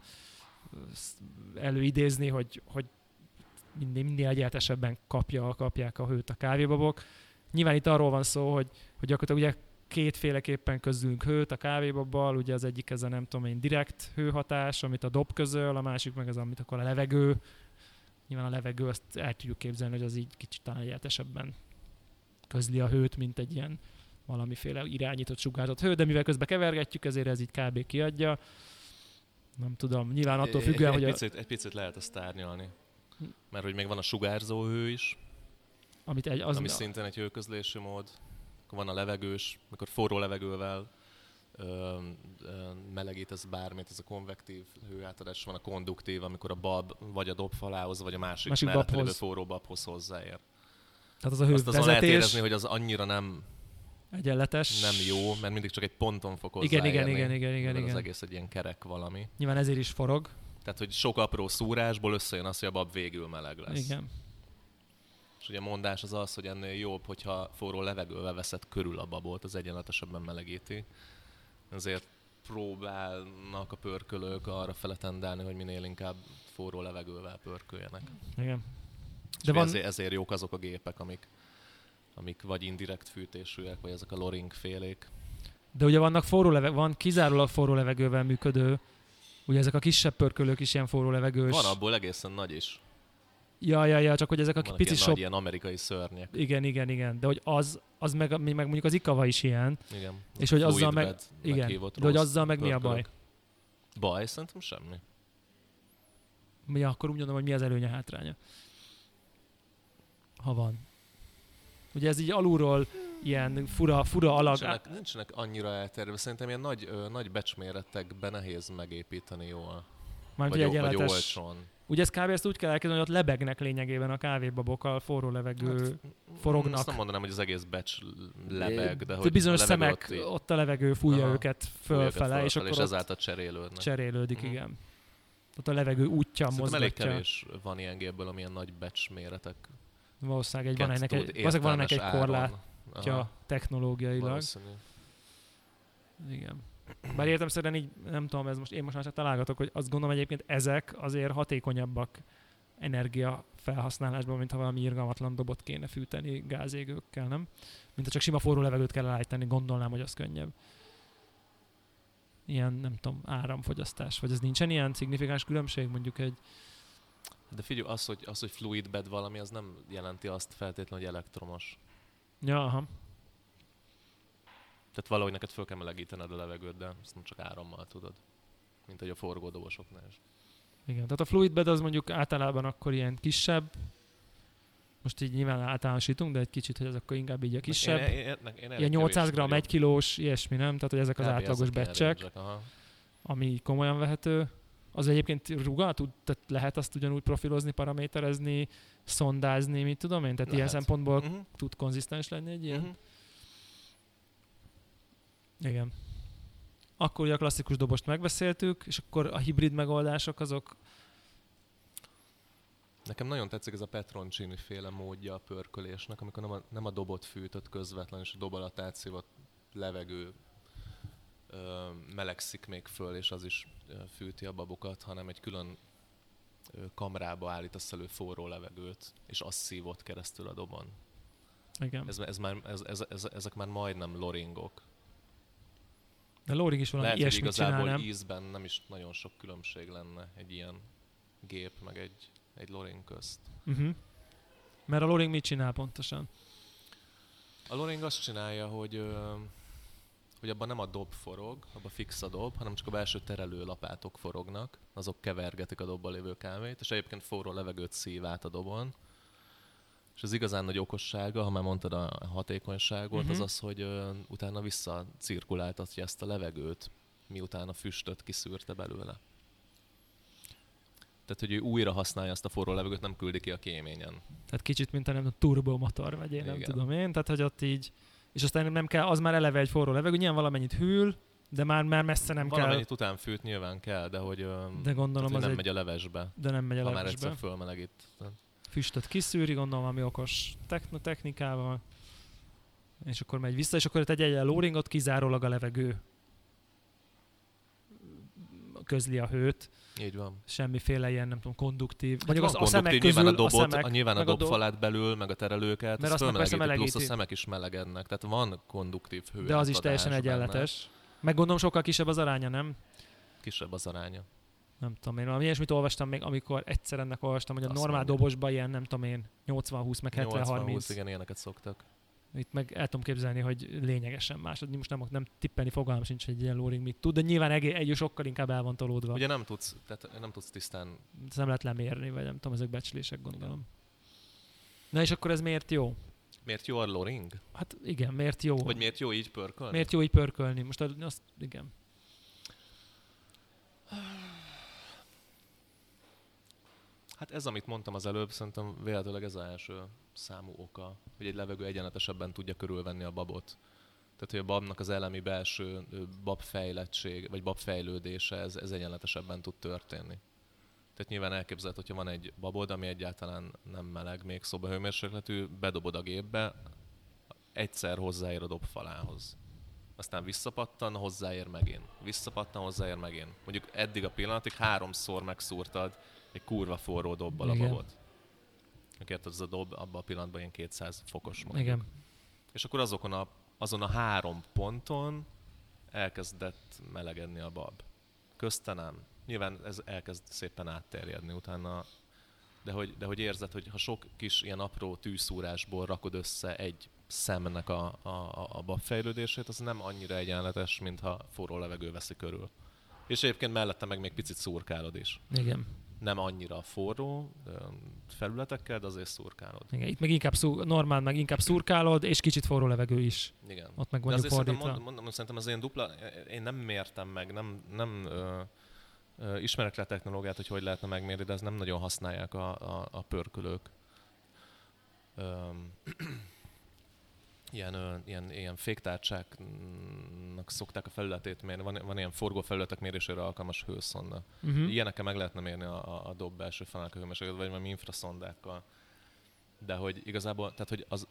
előidézni, hogy, hogy minél, minél egyenletesebben kapja, kapják a hőt a kávébabok. Nyilván itt arról van szó, hogy, hogy gyakorlatilag ugye kétféleképpen közülünk hőt a kávébabbal, ugye az egyik ez a nem tudom én direkt hőhatás, amit a dob közöl, a másik meg az, amit akkor a levegő. Nyilván a levegő, azt el tudjuk képzelni, hogy az így kicsit talán egyenletesebben közli a hőt, mint egy ilyen valamiféle irányított, sugárzott hő, de mivel közben kevergetjük, ezért ez így kb. kiadja. Nem tudom, nyilván attól függően, egy, hogy egy, a, picit, egy picit lehet ezt tárnyalni. Mert hogy még van a sugárzó hő is, amit egy, az, ami szintén egy hőközlési mód. Akkor van a levegős, mikor forró levegővel ö, ö, melegítesz bármit, ez a konvektív hőátadás, van a konduktív, amikor a bab vagy a dobfalához, vagy a másik, Másik mellett lévő forró babhoz hozzáér. tehát az a Azt azon lehet hővezetés érezni, hogy az annyira nem, egyenletes. nem jó, mert mindig csak egy ponton fog Igen, igen, hozzáérni, igen, igen, igen, mert Az igen. egész egy ilyen kerek valami. Nyilván ezért is forog. Tehát, hogy sok apró szúrásból összejön az, hogy a bab végül meleg lesz. Igen. És ugye a mondás az az, hogy ennél jobb, hogyha forró levegővel veszed körül a babot, az egyenletesebben melegíti. Ezért próbálnak a pörkölők arra fele tendálni, hogy minél inkább forró levegővel pörköljenek. Igen. De van, ezért, ezért jók azok a gépek, amik, amik vagy indirekt fűtésűek, vagy ezek a loring félék. de ugye vannak forró leveg, van kizárólag forró levegővel működő, ugye ezek a kisebb pörkölők is ilyen forró levegős. Van abból egészen nagy is. Ja, ja, ja, csak hogy ezek a Vannak pici ilyen shop... ilyen amerikai szörnyek. Igen, igen, igen. De hogy az, az meg, meg mondjuk az ikava is ilyen. Igen. És hogy azzal meg- bed igen, de hogy azzal meg mi a baj? Baj? Szerintem semmi. Mi akkor úgy mondom, hogy mi az előnye hátránya. Ha van. Ugye ez így alulról ilyen fura, fura alag. Nincsenek, nincsenek annyira elterve. Szerintem ilyen nagy, ö, nagy becsméretekben nehéz megépíteni jól. Már Vagy, vagy olcsón. Ugye ez kb. ezt úgy kell elkezdeni, hogy ott lebegnek lényegében a kávébabokkal, forró levegő. Hát, forognak. Azt nem mondanám, hogy az egész becs lebeg, de hogy bizonyos a szemek, ott, így ott a levegő fújja Aha, őket fölfele, és akkor és ezáltal cserélődnek. cserélődik, Mhm. igen. Ott a levegő útja Szerintem elég mozgatja. kevés van ilyen gépből, amilyen nagy becsméretek. Valószínűleg egy, van ennek egy, valószínűleg van ennek egy korlátja Aha, technológiailag. valószínű. Igen. Bár értem szerint így, nem tudom, ez most, én most már csak találgatok, hogy azt gondolom egyébként ezek azért hatékonyabbak energia felhasználásban, mint ha valami irgalmatlan dobot kéne fűteni gázégőkkel, nem? Mint ha csak sima forró levegőt kell állítani, gondolnám, hogy az könnyebb. Ilyen, nem tudom, áramfogyasztás, vagy ez nincsen ilyen szignifikáns különbség, mondjuk egy, De figyelj, az hogy, az, hogy fluid bed valami, az nem jelenti azt feltétlenül, hogy elektromos. Ja, aha. Tehát valahogy neked föl kell melegítened a levegőt, de ezt nem csak árammal tudod. Mint hogy a forgódobosoknál is. Igen, tehát a fluid bed az mondjuk általában akkor ilyen kisebb, most így nyilván általánosítunk, de egy kicsit, hogy ez akkor inkább így a kisebb. Én, én, én, én, Ilyen 800 g, 1 kilós, ilyesmi, nem? Tehát, hogy ezek az átlagos becsek, ami komolyan vehető. Az egyébként ruga, tud, tehát lehet azt ugyanúgy profilozni, paraméterezni, szondázni, mit tudom én? Tehát ilyen Lehet. szempontból Uh-huh. tud konzisztens lenni egy ilyen? Uh-huh. Igen. Akkor ugye a klasszikus dobost megbeszéltük, és akkor a hibrid megoldások azok Nekem nagyon tetszik ez a Petroncini féle módja a pörkölésnek, amikor nem a, nem a dobot fűtött közvetlen, és a dob alatt átszívott levegő melegszik még föl, és az is fűti a babokat, hanem egy külön kamrába állítasz elő forró levegőt, és az szívott keresztül a dobon. Igen. Ez, ez már, ez, ez, ez, ezek már majdnem loringok. De Loring is valami Lehet, ilyesmit csinál, igazából nem? ízben nem is nagyon sok különbség lenne egy ilyen gép, meg egy, egy loring közt. Uh-huh. Mert a Loring mit csinál pontosan? A loring azt csinálja, hogy, ö, hogy abban nem a dob forog, abban fix a dob, hanem csak a belső terelő lapátok forognak, azok kevergetik a dobban lévő kávét, és egyébként forró levegőt szív át a dobon. És az igazán nagy okossága, ha már mondtad a hatékonyságot, Mhm. az az, hogy ö, utána visszacirkuláltatja ezt a levegőt, miután a füstöt kiszűrte belőle. Tehát, hogy ő újra használja azt a forró levegőt, nem küldi ki a kéményen. Tehát kicsit, mint a, nem, a turbomotor, vagy én nem Igen. tudom én. Tehát, hogy ott így, és aztán nem kell, az már eleve egy forró levegő, nyilván valamennyit hűl, de már, már messze nem kell. Valamennyit után fűt nyilván kell, de hogy, De gondolom tehát, hogy az nem egy, megy a levesbe, de nem megy a ha már egyszer levesbe. fölmelegít. Füstöt kiszűri, gondolom valami okos techn- technikával, és akkor megy vissza, és akkor egy egyen lóringot kizárólag a levegő közli a hőt, Így van. semmiféle ilyen, nem tudom, konduktív. Hát Mondjuk van az, a szemek közül, nyilván a dobot, a szemek, a, nyilván a dobfalát belül, meg a terelőket, Mert azt persze fölmelegíti, plusz a melegíti. szemek is melegednek. Tehát van konduktív hő. de az is teljesen benne. egyenletes. Meg gondolom sokkal kisebb az aránya, nem? Kisebb az aránya. Nem tudom én, valami ilyesmit olvastam még, amikor egyszer ennek olvastam, hogy a Azt normál mondja. dobosban ilyen, nem tudom én, 80-20 meg 70-30. 80-20, igen, ilyeneket szoktak. Itt meg el tudom képzelni, hogy lényegesen más. Most nem, nem tippelni fogalmam sincs, hogy egy ilyen lóring mit tud, de nyilván egy, egy sokkal inkább el van tolódva. Ugye nem tudsz, tehát nem tudsz tisztán, Ezt nem lehet lemérni, vagy nem tudom, ezek becslések gondolom. Na és akkor ez miért jó? miért jó a loring? Hát igen, miért jó? Vagy miért jó így pörkölni? miért jó így pörkölni? Most az- azt, igen. Hát ez, amit mondtam az előbb, szerintem véletlenül ez az első számú oka, hogy egy levegő egyenletesebben tudja körülvenni a babot. Tehát, hogy a babnak az elemi belső babfejlettség, vagy babfejlődése, ez, ez egyenletesebben tud történni. Tehát nyilván elképzelhető, hogyha van egy babod, ami egyáltalán nem meleg, még szobahőmérsékletű, bedobod a gépbe, egyszer hozzáér a dobfalához. Aztán visszapattan, hozzáér megint. Visszapattan, hozzáér megint. Mondjuk eddig a pillanatig háromszor megszúrtad egy kurva forró dobbal a Igen. babot. Érted, ez a dob abban a pillanatban ilyen 200 fokos mondjuk. Igen. És akkor azokon a, azon a három ponton elkezdett melegedni a bab. Közte nem. Nyilván ez elkezd szépen átterjedni utána, de hogy, de hogy érzed, hogy ha sok kis ilyen apró tűszúrásból rakod össze egy szemnek a, a, a, a babfejlődését, az nem annyira egyenletes, mintha forró levegő veszi körül. És egyébként mellette meg még picit szurkálod is. Igen. Nem annyira forró felületekkel, de azért szurkálod. Igen. Itt meg inkább szú, normál, meg inkább szurkálod, és kicsit forró levegő is. Igen. Ott meg mondjuk azért szerintem, fordítva. mondom, szerintem az én dupla, én nem mértem meg, nem, nem ö, ö, ismerek le technológiát, hogy hogy lehetne megmérni, de ezt nem nagyon használják a, a, a pörkölők. Öm, ilyen, ilyen, ilyen féktárcsáknak szokták a felületét mérni, van, van ilyen forgó felületek mérésére alkalmas hőszonda. Uh-huh. Ilyenekkel meg lehetne mérni a, a, a dob belső falának a hőmérsékletet, vagy valami infraszondákkal. De hogy igazából, tehát hogy az,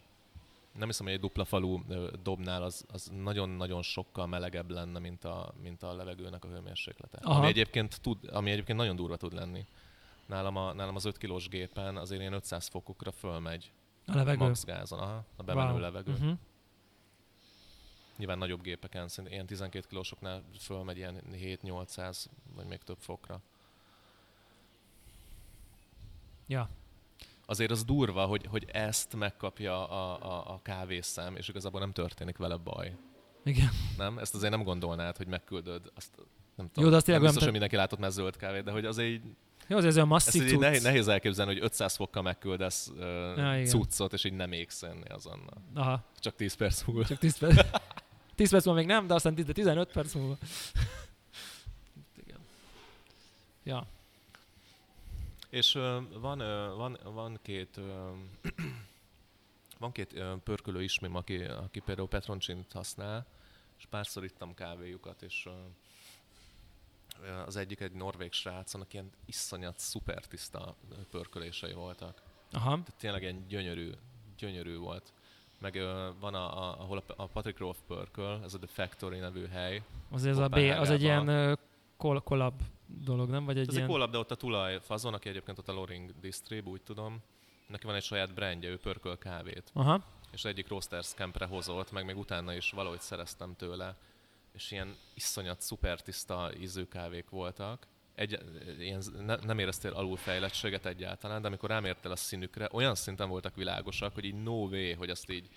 nem hiszem, hogy egy dupla falú dobnál az, az nagyon-nagyon sokkal melegebb lenne, mint a, mint a levegőnek a hőmérséklete. Aha. Ami egyébként, tud, ami egyébként nagyon durva tud lenni. Nálam, a, nálam az 5 kilós gépen azért ilyen 500 fokokra fölmegy A levegő. max gázon, aha, a bemenő Wow. levegő. Uh-huh. Nyilván nagyobb gépeken, szerintem ilyen 12 kilósoknál fölmegy ilyen 7-800 vagy még több fokra. Ja. azért az durva, hogy, hogy ezt megkapja a, a, a kávészám, és igazából nem történik vele baj. Igen. Nem? Ezt azért nem gondolnád, hogy megküldöd. Azt, nem tudom. Jó, de azt nem biztos, nem hogy mindenki látott már zöld kávét, de hogy az egy, Jó, azért ez olyan ezt masszív így cucc. nehéz, nehéz elképzelni, hogy 500 fokkal megküldesz uh, Ja, cuccot, és így nem égsz enni azonnal. Aha, Csak 10 perc múlva. csak 10 perc. (laughs) 10 perc múlva még nem, de aztán 10, de 15 perc múlva. (laughs) Igen. Ja. És ö, van, ö, van, van két ö, (clears throat) van két ö, pörkölő ismim, aki, aki például Petroncsint használ, és párszor ittam kávéjukat, és ö, az egyik egy norvég srác, annak ilyen iszonyat szuper tiszta pörkölései voltak. Aha. Tehát tényleg ilyen gyönyörű, gyönyörű volt. Meg ö, van, a, a, ahol a, a Patrick Roth Pörköl, ez a The Factory nevű hely. Az, ez a B, az egy ilyen ö, kol- collab dolog, nem? Vagy egy Ez ilyen... egy collab, de ott a tulaj fazon, aki egyébként ott a Loring Distrib, úgy tudom. Neki van egy saját brandje, ő pörköl kávét. Aha. És egyik Roasters Campre hozott, meg még utána is valahogy szereztem tőle. És ilyen iszonyat szuper tiszta ízű kávék voltak. Egy, ilyen, ne, nem éreztél alulfejlettséget egyáltalán, de amikor rámértél a színükre, olyan szinten voltak világosak, hogy így no way, hogy azt így,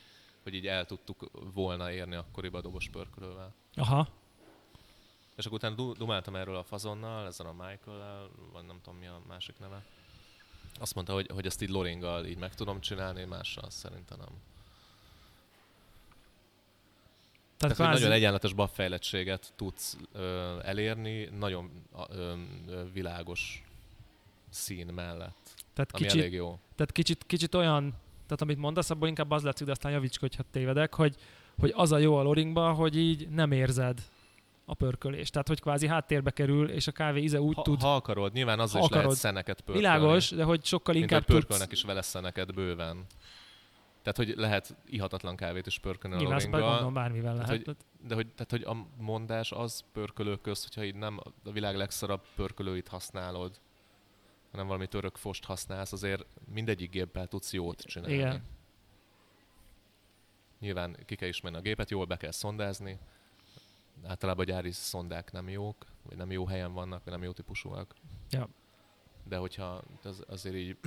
hogy így el tudtuk volna érni akkoriban a dobos pörkölővel. Aha. És akkor utána du- dumáltam erről a fazonnal, ezzel a Michael-el, vagy nem tudom mi a másik neve. Azt mondta, hogy, hogy ezt így Loringgal így meg tudom csinálni, mással szerintem nem. Tehát, Tehát, hogy nagyon kvázi, egyenletes babfejlettséget tudsz ö, elérni, nagyon ö, ö, világos szín mellett, tehát, ami kicsit, elég jó. tehát kicsit, kicsit olyan, tehát amit mondasz, abból inkább az látszik, de aztán javíts, hogyha tévedek, hogy, hogy az a jó a loringban, hogy így nem érzed a pörkölést. Tehát, hogy kvázi háttérbe kerül, és a kávé íze úgy Ha, tud... ha akarod, nyilván az is akarod. lehet szeneket pörkölni. Világos, de hogy sokkal Mint inkább hogy tudsz... pörkölnek is vele szeneket bőven. Tehát, hogy lehet ihatatlan kávét is pörkölni a Nyilván meg Loringgal. gondolom bármivel lehet. hogy- De hogy, tehát, hogy a mondás az pörkölők közt, hogyha így nem a világ legszarabb pörkölőit használod, hanem valami török fost használsz, azért mindegyik géppel tudsz jót csinálni. Igen. Nyilván ki kell ismerni a gépet, jól be kell szondázni. Általában a gyári szondák nem jók, vagy nem jó helyen vannak, vagy nem jó típusúak. Ja. De hogyha az, azért így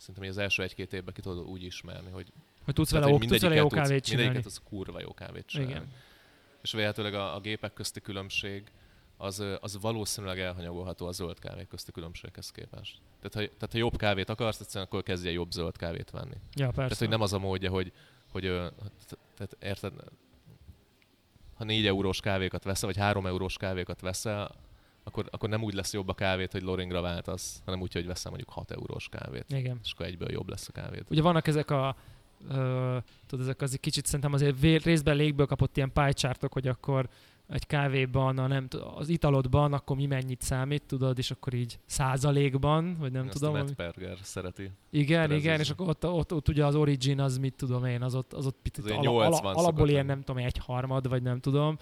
szerintem az első egy-két évben ki tudod úgy ismerni, hogy, Hogy tudsz tehát, vele, hogy ó- tudsz vele jó kávét tudsz, csinálni. mindegyiket tudsz kurva jó kávét csinálni. Igen. És véletlenül a, a gépek közti különbség az, az valószínűleg elhanyagolható a zöld kávék közti különbséghez képest. Tehát ha, tehát ha jobb kávét akarsz, egyszerűen akkor kezdje jobb zöld kávét venni. Ja, persze. Tehát, hogy nem az a módja, hogy, hogy tehát érted, ha 4 eurós kávékat veszel, vagy 3 eurós kávékat veszel, akkor, akkor nem úgy lesz jobb a kávét, hogy Loringra váltasz, hanem úgy, hogy veszel mondjuk 6 eurós kávét. Igen. És akkor egyből jobb lesz a kávét. Ugye vannak ezek a ö, tudod, ezek az kicsit szerintem azért vé- részben légből kapott ilyen pálycsártok, hogy akkor egy kávéban, a nem, az italodban, akkor mi mennyit számít, tudod, és akkor így százalékban, vagy nem Ezt tudom. Matt Berger szereti. Igen, Terezés. igen, és akkor ott, ott, ott, ugye az origin az mit tudom én, az ott, az ott picit Az ala, 80 ala, alapból ilyen nem tudom, egy harmad, vagy nem tudom.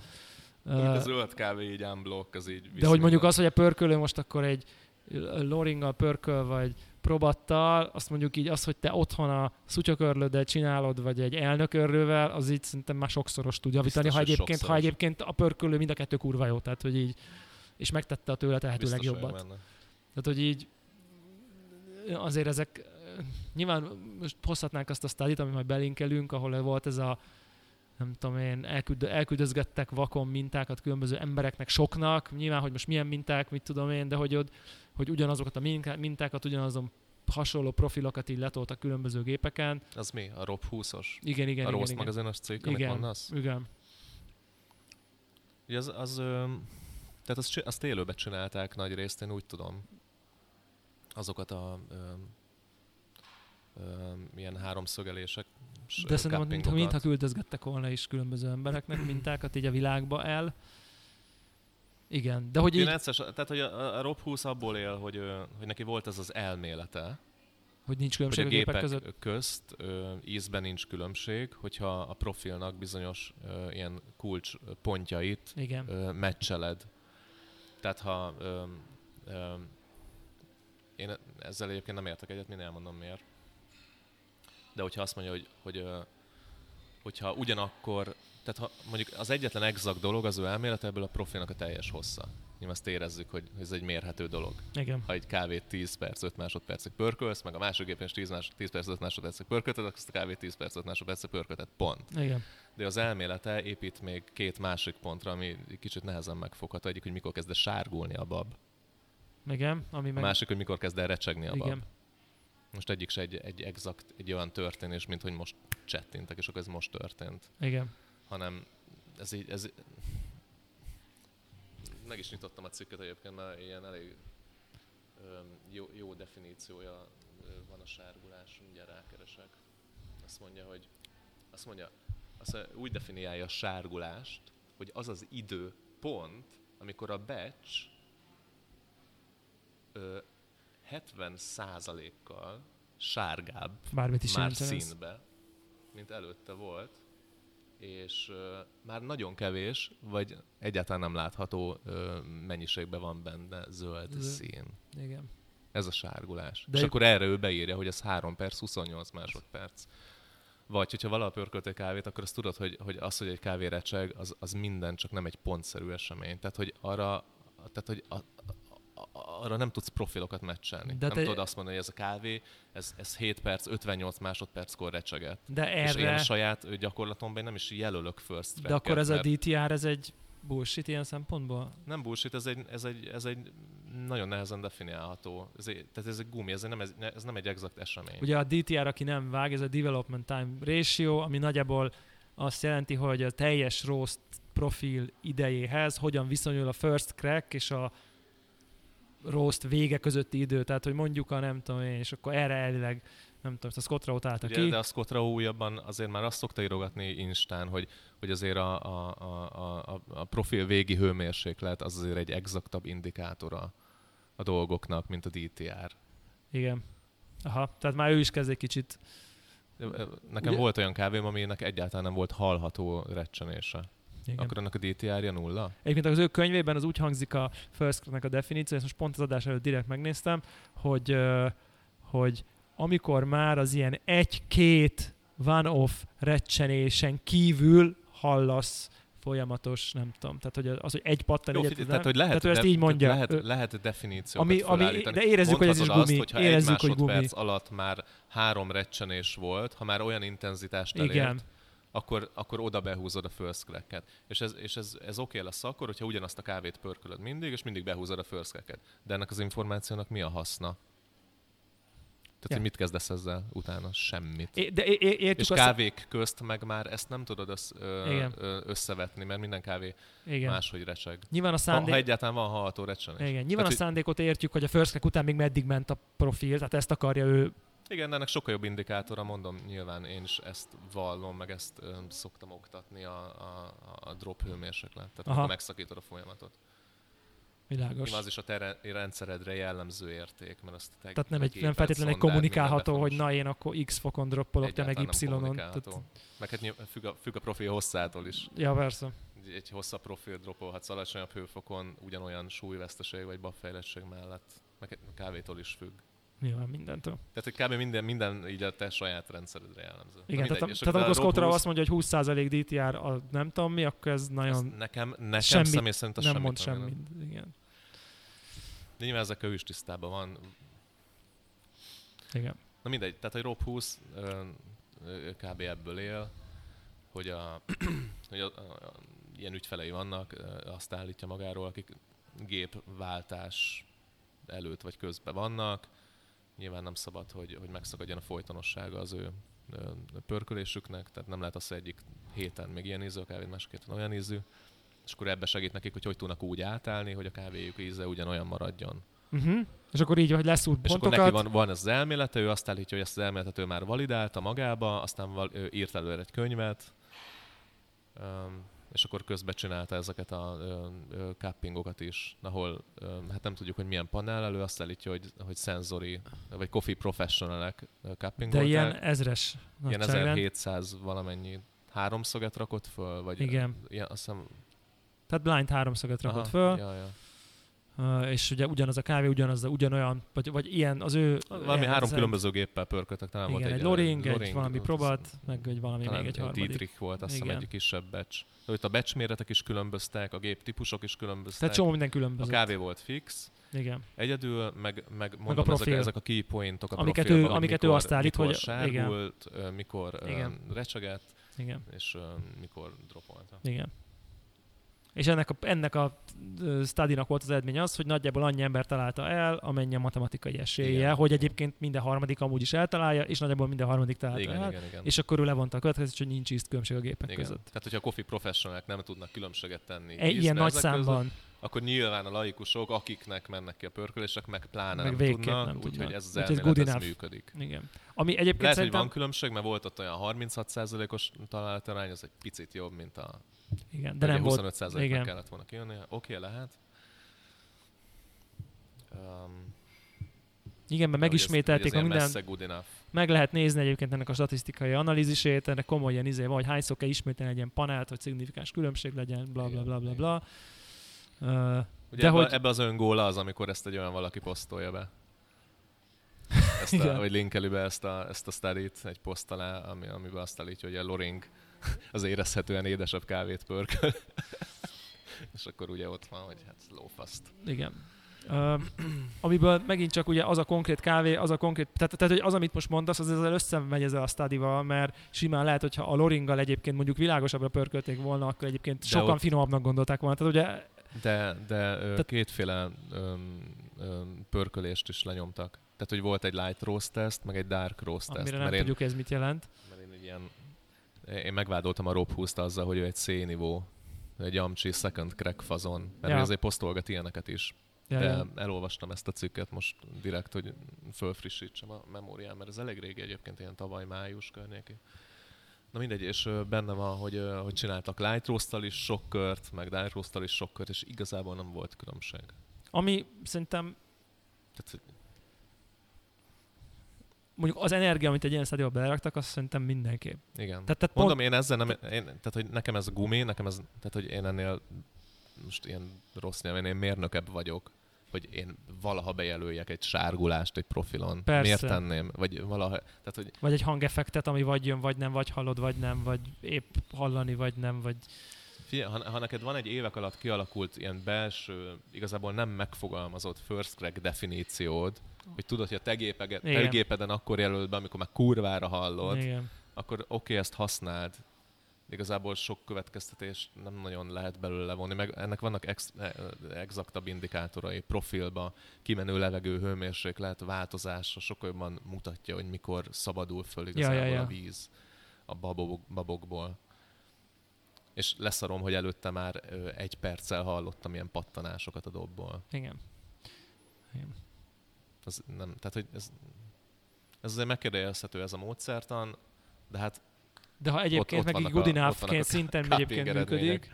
Mondjuk a zöld kávé így unblock, az így de hogy mondjuk az, hogy a pörkölő most akkor egy loringgal pörköl, vagy probattal, azt mondjuk így az, hogy te otthon a szutyakörlőddel csinálod, vagy egy elnökörlővel, az így szerintem már sokszoros tud javítani, Biztos, ha egyébként, ha sokszoros. egyébként a pörkölő mind a kettő kurva jó, tehát hogy így, és megtette a tőle tehető legjobbat. Tehát, hogy így azért ezek, nyilván most hozhatnánk azt a stadit, amit majd belinkelünk, ahol volt ez a nem tudom én, elküld, elküldözgettek vakon mintákat különböző embereknek, soknak, nyilván, hogy most milyen minták, mit tudom én, de hogy, ott, hogy ugyanazokat a mintákat, ugyanazon hasonló profilokat így letoltak különböző gépeken. Az mi? A Rob 20-os? Igen, igen, a igen. magazinos cikk, amit Igen, mondasz? igen. Ugye az, az tehát azt, azt élőbe csinálták nagy részt, én úgy tudom. Azokat a ö, ö, ilyen háromszögelések, De szerintem, mintha, mintha küldözgettek volna is különböző embereknek mintákat így a világba el. Igen, de hogy így, 9-es, tehát hogy a, a Rob 20 abból él, hogy, hogy neki volt ez az elmélete, hogy nincs hogy különbség a a gépek gépek között. közt ö, ízben nincs különbség, hogyha a profilnak bizonyos ö, ilyen kulcs pontjait Igen. ö, meccseled. Tehát ha ö, ö, én ezzel egyébként nem értek egyet, mindjárt elmondom miért. De hogyha azt mondja, hogy, hogy hogyha ugyanakkor, tehát ha mondjuk az egyetlen exakt dolog az ő elmélet ebből a profilnak a teljes hossza. Nyilván azt érezzük, hogy ez egy mérhető dolog. Igen. Ha egy kávét 10 perc, 5 másodpercig pörkölsz, meg a másik gépen is 10, más, 10 perc, 5 másodpercig pörkölted, akkor azt a kávét 10 perc, 5 másodpercig pörkölted. Pont Igen. de az elmélete épít még két másik pontra, ami kicsit nehezen megfogható. Egyik, hogy mikor kezd el sárgulni a bab. Igen, ami A meg... másik, hogy mikor kezd el recsegni a bab. Most egyik se egy, egy exakt, egy olyan történés, mint hogy most csettintek, és akkor ez most történt. Igen. Hanem ez így, ez... Meg is nyitottam a cikket egyébként, mert ilyen elég jó, jó definíciója van a sárgulás, mindjárt rákeresek. Azt mondja, hogy azt mondja, azt mondja, úgy definiálja a sárgulást, hogy az az idő pont, amikor a batch ö, 70%-kal sárgább Bármit is már ez. színbe, mint előtte volt, és ö, már nagyon kevés, vagy egyáltalán nem látható ö, mennyiségben van benne zöld Zöld. szín. Igen. Ez a sárgulás. De De és akkor erre ő beírja, hogy ez 3 perc, 28 másodperc. Vagy hogyha valaha pörkölt egy kávét, akkor azt tudod, hogy, hogy az, hogy egy kávé recseg, az, az minden, csak nem egy pontszerű esemény. Tehát, hogy arra, tehát, hogy a, arra nem tudsz profilokat meccselni. De nem te- tudod azt mondani, hogy ez a kávé, ez, ez 7 perc, 58 másodperckor recseget. De És én a erre, saját gyakorlatomban én nem is jelölök first de akkor ez a mert DTR, ez egy bullshit ilyen szempontból? Nem bullshit, ez egy, ez egy, ez egy nagyon nehezen definiálható. Ez egy, tehát ez egy gumi, ez nem, ez, ez nem egy exakt esemény. Ugye a DTR, aki nem vág, ez a Development Time Ratio, ami nagyjából azt jelenti, hogy a teljes roast profil idejéhez hogyan viszonyul a first crack és a roast vége közötti idő. Tehát, hogy mondjuk a nem tudom én, és akkor erre elvileg, nem tudom, a Scott Rowe Ugye, ki. de a Scott Rao újabban azért már azt szokta írogatni Instán, hogy, hogy azért a, a, a, a, a profil végi hőmérséklet az azért egy exaktabb indikátora a dolgoknak, mint a DTR. Igen. Aha, tehát már ő is kezd egy kicsit. Nekem Ugye? volt olyan kávém, aminek egyáltalán nem volt hallható recsenése. Igen. Akkor annak a DTR-ja nulla? Egyébként az ő könyvében az úgy hangzik a first a definíció, ezt most pont az adás előtt direkt megnéztem, hogy, hogy amikor már az ilyen egy-két one-off recsenésen kívül hallasz folyamatos, nem tudom, tehát hogy az, hogy egy pattan Jó, egyet, figyelj, nem- tehát, hogy lehet, tehát ő ezt így mondja. Lehet, Ő- lehet definíciókat Ami- ami- de érezzük, hogy ez is gumi. Azt, Érezzük, egy hogy gumi. alatt már három recsenés volt, ha már olyan intenzitást elért, Igen. Akkor, akkor oda behúzod a first crack-et. És ez, és ez, ez oké lesz akkor, hogyha ugyanazt a kávét pörkölöd mindig, és mindig behúzod a first crack-et. De ennek az információnak mi a haszna? Tehát, Ja. hogy mit kezdesz ezzel utána? Semmit. É- De é- értjük és azt, kávék közt meg már ezt nem tudod össz, ö, Igen. ö, összevetni, mert minden kávé igen. máshogy recseg. Nyilván a Ha, szándék, ha egyáltalán van hallható recsenés. igen, nyilván a Tehát, hogy- szándékot értjük, hogy a first után még meddig ment a profil, tehát ezt akarja ő. Igen, de ennek sokkal jobb indikátora, mondom, nyilván én is ezt vallom, meg ezt ö, szoktam oktatni a, a, a drop hőmérséklet, tehát Aha. megszakítod a folyamatot. Világos. Nyilván az is a te re- rendszeredre jellemző érték, mert azt te Tehát nem, egy, nem feltétlenül egy kommunikálható, hogy na én akkor X fokon droppolok, te meg Y-on. Tehát, Meg hát függ a, függ a profil hosszától is. ja, persze. Egy- Egy hosszabb profil droppolhatsz alacsonyabb hőfokon, ugyanolyan súlyveszteség vagy babfejlettség mellett. Meg egy kávétól is függ. Nyilván mindentől. Tehát, hogy kb. minden, minden így a te saját rendszeredre jellemző. Igen, tehát, tehát a amikor Scott Rob azt mondja, hogy 20% DTR a nem tudom mi, akkor ez Ez nagyon nekem, nekem semmit személy szerint nem semmit mond nem semmit. Igen. De nyilván ezek ő is tisztában van. Igen. Na mindegy, tehát egy Rob 20 ö, ö, kb. ebből él, hogy, a, (clears throat) hogy a, a, a, ilyen ügyfelei vannak, azt állítja magáról, akik gépváltás előtt vagy közben vannak. Nyilván nem szabad, hogy, hogy megszakadjon a folytonossága az ő pörkölésüknek, tehát nem lehet az, hogy egyik héten még ilyen ízű a kávét, másik héten olyan ízű, és akkor ebbe segít nekik, hogy hogy tudnak úgy átállni, hogy a kávéjuk íze ugyanolyan maradjon. Uh-huh. És akkor így, hogy leszúrt És akkor neki van, van ez az elmélete, ő azt állítja, hogy ezt az elméletet ő már validálta magába, aztán val, írt előre egy könyvet, um, és akkor közben csinálta ezeket a cuppingokat is, ahol ö, hát nem tudjuk, hogy milyen panel elő, azt állítja, hogy, hogy szenzori, vagy coffee professionalek ö, De cuppingolták. ilyen ezres ilyen nagyságrend. 1700 valamennyi háromszöget rakott föl, vagy Igen. Ilyen, azt hiszem, Tehát blind háromszöget rakott aha, föl, Ja, ja. És ugye ugyanaz a kávé, ugyanaz, a, ugyanolyan, vagy, vagy ilyen az ő... Valami három különböző géppel pörködtek, talán Igen, volt egy egy, loring, egy loring, valami az- próbát, meg egy valami talán még egy egy harmadik. Dietrich volt, azt hiszem Igen. egy kisebb batch. De itt a batch méretek is különböztek, a gép típusok is különböztek. Tehát csomó minden a különböző. kávé volt fix, Igen. egyedül, meg, meg mondom, ezek, profil. ezek a key pointok a Amiket ő- profilban, hogy amiket ő mikor, azt állít, mikor hogy- igen. sárgult, ö, mikor Igen. recsegett, Igen. és mikor dropolta. Igen. És ennek a, ennek a ö, studynak volt az eredmény az, hogy nagyjából annyi ember találta el, amennyi a matematikai esélye, Igen. hogy egyébként minden harmadik amúgy is eltalálja, és nagyjából minden harmadik találta Igen, el. igen, igen. És akkor ő levonta a következőt, hogy nincs ízt különbség a gépek igen. között. Tehát, hogyha a coffee professionalek nem tudnak különbséget tenni E, ilyen nagy ezek között, számban. akkor nyilván a laikusok, akiknek mennek ki a pörkölések, meg pláne Meg nem tudnak, úgyhogy ez az ez elmélet, ez enough. működik. Igen. Ami egyébként Lehet, szerintem... hogy van különbség, mert volt ott olyan 36%-os találatarány, az egy picit jobb, mint a Igen, de nem volt. 25%-nak igen. kellett volna kijönni. Oké, okay, lehet. Um, Igen, mert megismételték a minden, meg lehet nézni egyébként ennek a statisztikai analízisét, ennek komoly ilyen izé van, hogy hányszor kell ismételni egy ilyen panelt, hogy szignifikáns különbség legyen, bla bla bla bla bla. Uh, Ugye De ebbe, hogy- ebbe az öngól az, amikor ezt egy olyan valaki posztolja be. (laughs) Ezt a, vagy linkeli be ezt a, ezt a study egy poszt alá, ami, amiben azt állítja, hogy a Loring (laughs) az érezhetően édesebb kávét pörköl. (laughs) És akkor ugye ott van, hogy hát lófaszt. Igen. Uh, amiből megint csak ugye az a konkrét kávé, az a konkrét, tehát, tehát hogy az, amit most mondasz, az ezzel összemegy ezzel a stadival, mert simán lehet, hogyha a loringgal egyébként mondjuk világosabbra pörkölték volna, akkor egyébként De sokan ott- finomabbnak gondolták volna. Tehát ugye De, de ö, Tehát- kétféle öm, öm, pörkölést is lenyomtak. Tehát, hogy volt egy light roast test, meg egy dark roast test. amire nem Mert én, tudjuk ez mit jelent. mert én ilyen, én megvádoltam a Rob Huszt azzal, hogy ő egy C-nivó, egy Amchi second crack fazon, mert Ja. azért posztolgat ilyeneket is. Ja, de ja. elolvastam ezt a cikket most direkt, hogy fölfrissítsem a memóriám, mert ez elég régi egyébként, ilyen tavaly május környéki. Na mindegy, és benne van, hogy, hogy csináltak light roast is sok kört, meg dark roast is sok kört, és igazából nem volt különbség. Ami szerintem Tehát, mondjuk az energia, amit egy ilyen stadiba beleraktak, azt szerintem mindenképp. igen. Tehát, tehát Mondom, pont, én ezzel nem, én, tehát hogy nekem ez a gumi, nekem ez, tehát hogy én ennél most ilyen rossz nyelven, én mérnökebb vagyok, hogy én valaha bejelöljek egy sárgulást egy profilon. Persze. Miért tenném? Vagy valaha, tehát hogy vagy egy hangeffektet, ami vagy jön, vagy nem, vagy hallod, vagy nem, vagy épp hallani, vagy nem, vagy Figyelj, ha, ha neked van egy évek alatt kialakult ilyen belső, igazából nem megfogalmazott first crack definíciód, hogy tudod, hogy a te, gépege, te gépeden akkor jelöled be, amikor már kurvára hallod, igen. akkor oké, okay, ezt használd. Igazából sok következtetést nem nagyon lehet belőle levonni, meg ennek vannak ex, eh, exaktabb indikátorai profilba, kimenő levegő hőmérséklet változása sokkal jobban mutatja, hogy mikor szabadul föl igazából ja, ja. a víz a babok, babokból. És leszarom, hogy előtte már egy perccel hallottam ilyen pattanásokat a dobból. Igen. Igen. Ez nem, tehát, hogy ez, ez azért megkérdezhető ez a módszertan, de hát De ha egyébként ott meg így good ott enough szinten egyébként működik,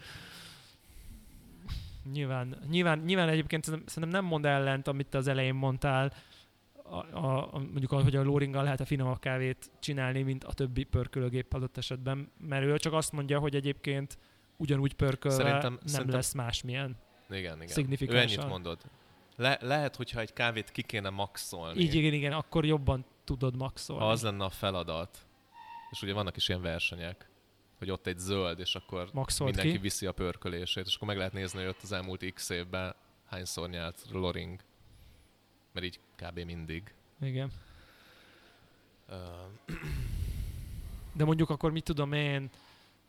nyilván, nyilván, nyilván egyébként szerintem nem mond ellent, amit te az elején mondtál, a, a, mondjuk, hogy a Loringgal lehet a finomabb kávét csinálni, mint a többi pörkölőgép adott esetben, mert ő csak azt mondja, hogy egyébként ugyanúgy pörkölve Szerintem- nem szerintem- lesz másmilyen. Igen, igen. Ő Szignifikánsan. ennyit mondod. Le- lehet, hogyha egy kávét ki kéne maxolni, Így igen, igen, akkor jobban tudod maxolni. ha az lenne a feladat, és ugye vannak is ilyen versenyek, hogy ott egy zöld, és akkor Maxolt mindenki ki. viszi a pörkölését, és akkor meg lehet nézni, hogy ott az elmúlt x évben hányszor nyert Loring. Mert így kb. mindig. Igen. Uh, De mondjuk akkor mit tudom én,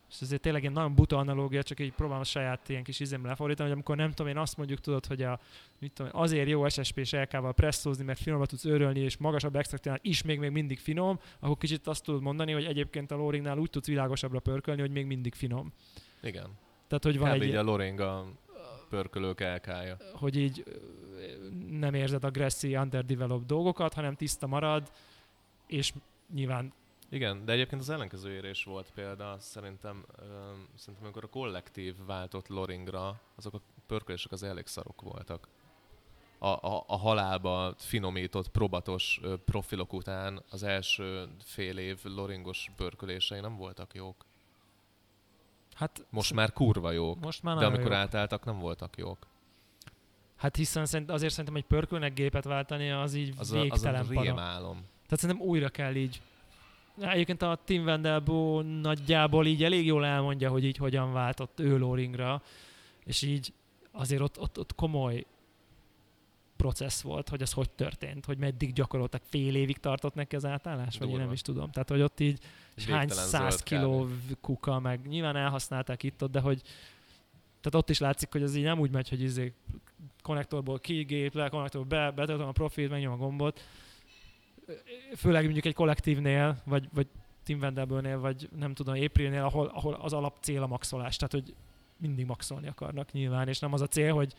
és ezért tényleg egy nagyon buta analógia, csak így próbálom a saját ilyen kis izémre lefordítani, hogy amikor nem tudom én azt mondjuk tudod, hogy a, mit tudom, azért jó SSP-s LK-val presszózni, mert finomra tudsz örölni, és magasabb extraktnál is még, még mindig finom, akkor kicsit azt tudod mondani, hogy egyébként a Loringnál úgy tudsz világosabbra pörkölni, hogy még mindig finom. igen. Tehát, hogy van Kb. egy, így a Loring a pörkölők elkája. hogy így nem érzed a Grassy underdeveloped dolgokat, hanem tiszta marad, és nyilván Igen, de egyébként az ellenkezőjére is volt példa, szerintem, öm, szerintem amikor a kollektív váltott Loringra, azok a pörkölések az elég szarok voltak. A, a, a halálba finomított, probatos profilok után az első fél év Loringos pörkölései nem voltak jók. Hát Most már kurva jók, most már de amikor jó. átálltak nem voltak jók. Hát hiszen szerint, azért szerintem egy pörkölnek gépet váltani, az így Az a, az a végtelen rémálom. Tehát szerintem újra kell így. Egyébként a Tim Wendelbo nagyjából így elég jól elmondja, hogy így hogyan váltott ő Loringra, és így azért ott, ott, ott komoly processz volt, hogy ez hogy történt, hogy meddig gyakoroltak, fél évig tartott neki az átállás, vagy én nem is tudom. Tehát, hogy ott így és hány Végtelen száz kiló kuka, meg nyilván elhasználták itt ott, de hogy tehát ott is látszik, hogy ez így nem úgy megy, hogy izé konnektorból kigép, le, konnektorból be, betöltöm a profilt, megnyom a gombot. Főleg mondjuk egy kollektívnél, vagy, vagy Tim Wendelbőnél, vagy nem tudom, Aprilnél, ahol, ahol az alap cél a maxolás. Tehát, hogy mindig maxolni akarnak nyilván, és nem az a cél, hogy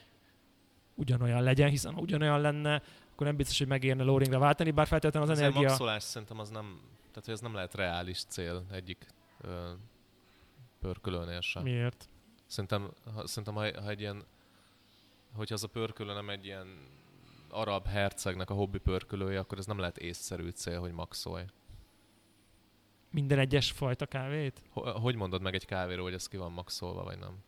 ugyanolyan legyen, hiszen ha ugyanolyan lenne, akkor nem biztos, hogy megérne Loringra váltani, bár feltétlenül az Azért energia... maxolás szerintem az nem, tehát hogy ez nem lehet reális cél egyik ö, pörkölőnél sem. Miért? Szerintem, ha, szerintem ha, ha egy ilyen, hogyha az a pörkölő nem egy ilyen arab hercegnek a hobbi pörkölője, akkor ez nem lehet észszerű cél, hogy maxolj. Minden egyes fajta kávét? Ho- Hogy mondod meg egy kávéról, hogy ez ki van maxolva, vagy nem?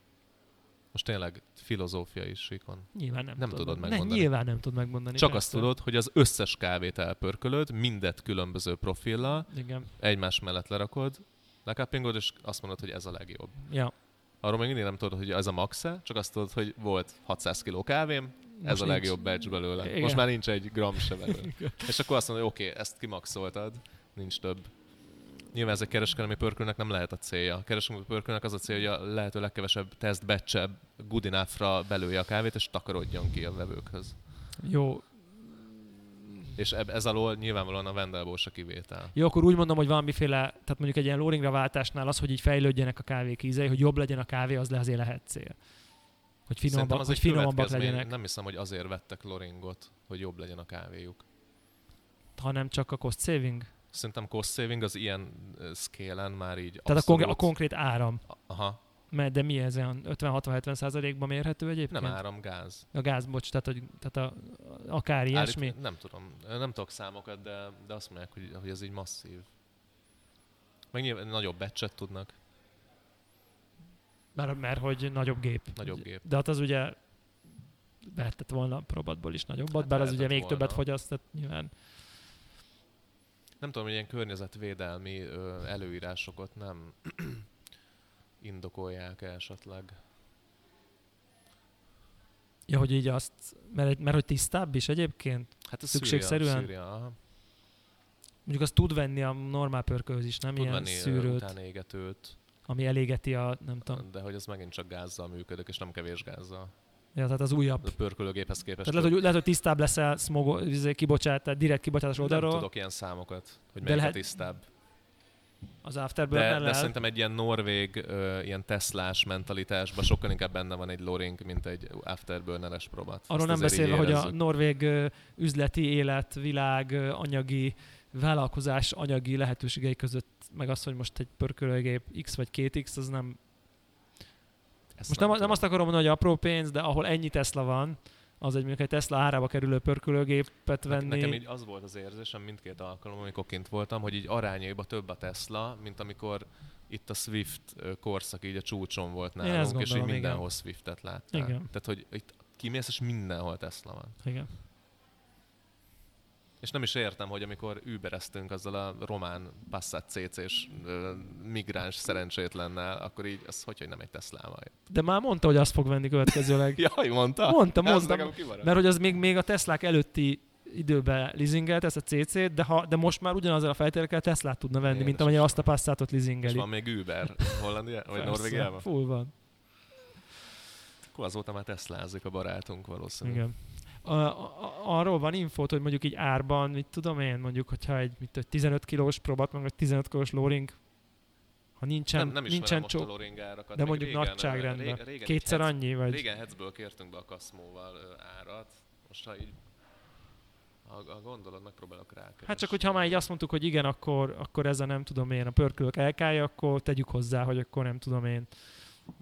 Most tényleg filozófiai síkon. Nyilván nem, Nem tudod, tudod meg- megmondani. Ne, nyilván nem tudod megmondani. Csak persze. azt tudod, hogy az összes kávét elpörkölöd, mindet különböző profillal, Igen. egymás mellett lerakod, lekappingod, és azt mondod, hogy ez a legjobb. Ja. Arról még mindig nem tudod, hogy ez a max csak azt tudod, hogy volt 600 kg kávém, ez Most a nincs. legjobb batch belőle. Igen. Most már nincs egy gram se belőle. és akkor azt mondod, hogy oké, okay, ezt kimaxoltad, nincs több. Nyilván ez egy kereskedelmi pörkölnek nem lehet a célja. A kereskedelmi pörkölnek az a célja, hogy a lehető legkevesebb teszt batch good enough-ra belője a kávét, és takarodjon ki a vevőkhöz. Jó. És ez alól nyilvánvalóan a Vendelból se kivétel. Jó, akkor úgy mondom, hogy valamiféle, tehát mondjuk egy ilyen loringra váltásnál az, hogy így fejlődjenek a kávék ízei, hogy jobb legyen a kávé, az le azért lehet cél. Hogy finomabbak, az hogy finomabbak legyenek, Nem hiszem, hogy azért vettek Loringot, hogy jobb legyen a kávéjuk. hanem csak a cost saving. Szerintem cost saving az ilyen ö, scale-en már így Tehát a, abszolút... konkrét, a konkrét áram. Aha, Mert de mi ez olyan 50-60-70 százalékban mérhető egyébként? nem áram, gáz. A gáz, bocs, tehát, hogy, tehát a, akár ilyesmi. Állít, nem tudom, nem tudok számokat, de, de azt mondják, hogy, hogy ez így masszív. Meg nyilván nagyobb becset tudnak. Mert, mert hogy nagyobb gép. Nagyobb gép. De hát az ugye vehetett volna próbatból is nagyobbat, Hát bár az ugye még volna. többet fogyaszt, tehát nyilván. Nem tudom, hogy ilyen környezetvédelmi ö, előírásokat nem (clears throat) indokolják esetleg. Ja, hogy így azt, mert, mert hogy tisztább is egyébként. Hát ez Szükségszerűen? Szűrja, szűrja, aha. Mondjuk azt tud venni a normál pörkölhöz is, nem Tud ilyen venni szűrőt, utánégetőt, ami elégeti a, nem tudom. de hogy az megint csak gázzal működik, és nem kevés gázzal. Ja, tehát az újabb. A pörkölőgéphez képest. Tehát lehet, hogy, lehet, hogy tisztább leszel smog, izé, kibocsát, tehát direkt kibocsátás nem oldalról, tudok ilyen számokat, hogy De melyik lehet- a tisztább. az De, afterburner de szerintem egy ilyen norvég, ö, ilyen Teslás mentalitásban sokkal inkább benne van egy Loring, mint egy afterburneres próbat. Arról nem beszélve, hogy a norvég ö, üzleti élet, világ, ö, anyagi, vállalkozás anyagi lehetőségei között, meg az, hogy most egy pörkölőgép X vagy 2X, az nem... Ezt Most nem, nem azt akarom mondani, hogy apró pénz, de ahol ennyi Tesla van, az egy mondjuk egy Tesla árába kerülő pörkölőgépet Ne- venni. Nekem így az volt az érzésem mindkét alkalom, amikor kint voltam, hogy így arányaiba több a Tesla, mint amikor itt a Swift korszak így a csúcson volt Én ezt nálunk, és így gondolom, igen. mindenhol Swiftet láttál. Igen. Tehát, hogy itt kimész, és mindenhol Tesla van. Igen. És nem is értem, hogy amikor übereztünk azzal a román Passat CC-s ö, migráns szerencsétlennel, akkor így, az hogy, hogy nem egy Teslával jött. De már mondta, hogy azt fog venni következőleg. (laughs) Jaj, mondta? Mondta, mondta. Mert hogy az még, még a Teslák előtti időben leasingelt ezt a CC-t, de, ha, de most már ugyanazzal a feltételekkel Teslát tudna venni, Igen, mint és most azt a Passatot És leasingeli. van még Uber Hollandia, vagy Norvégiában? Full van. Akkor azóta már Teslázik a barátunk valószínűleg. Igen. A, a, arról van infót, hogy mondjuk így árban, mit tudom én, mondjuk, hogyha egy mit, tudom, 15 kilós próbat, meg egy 15 kilós lóring, ha nincsen, nem, nem nincsen most a csó, árakat. de mondjuk régen, nagyságrendben. ré- régen kétszer Hetz- annyi, vagy Régen Hetzből kértünk be a Kaszmóval árat. Most ha így ha, ha gondolod, megpróbálok rá. Hát csak, hogyha már így azt mondtuk, hogy igen, akkor, akkor ez a nem tudom én, a pörkölök elkája, akkor tegyük hozzá, hogy akkor nem tudom én.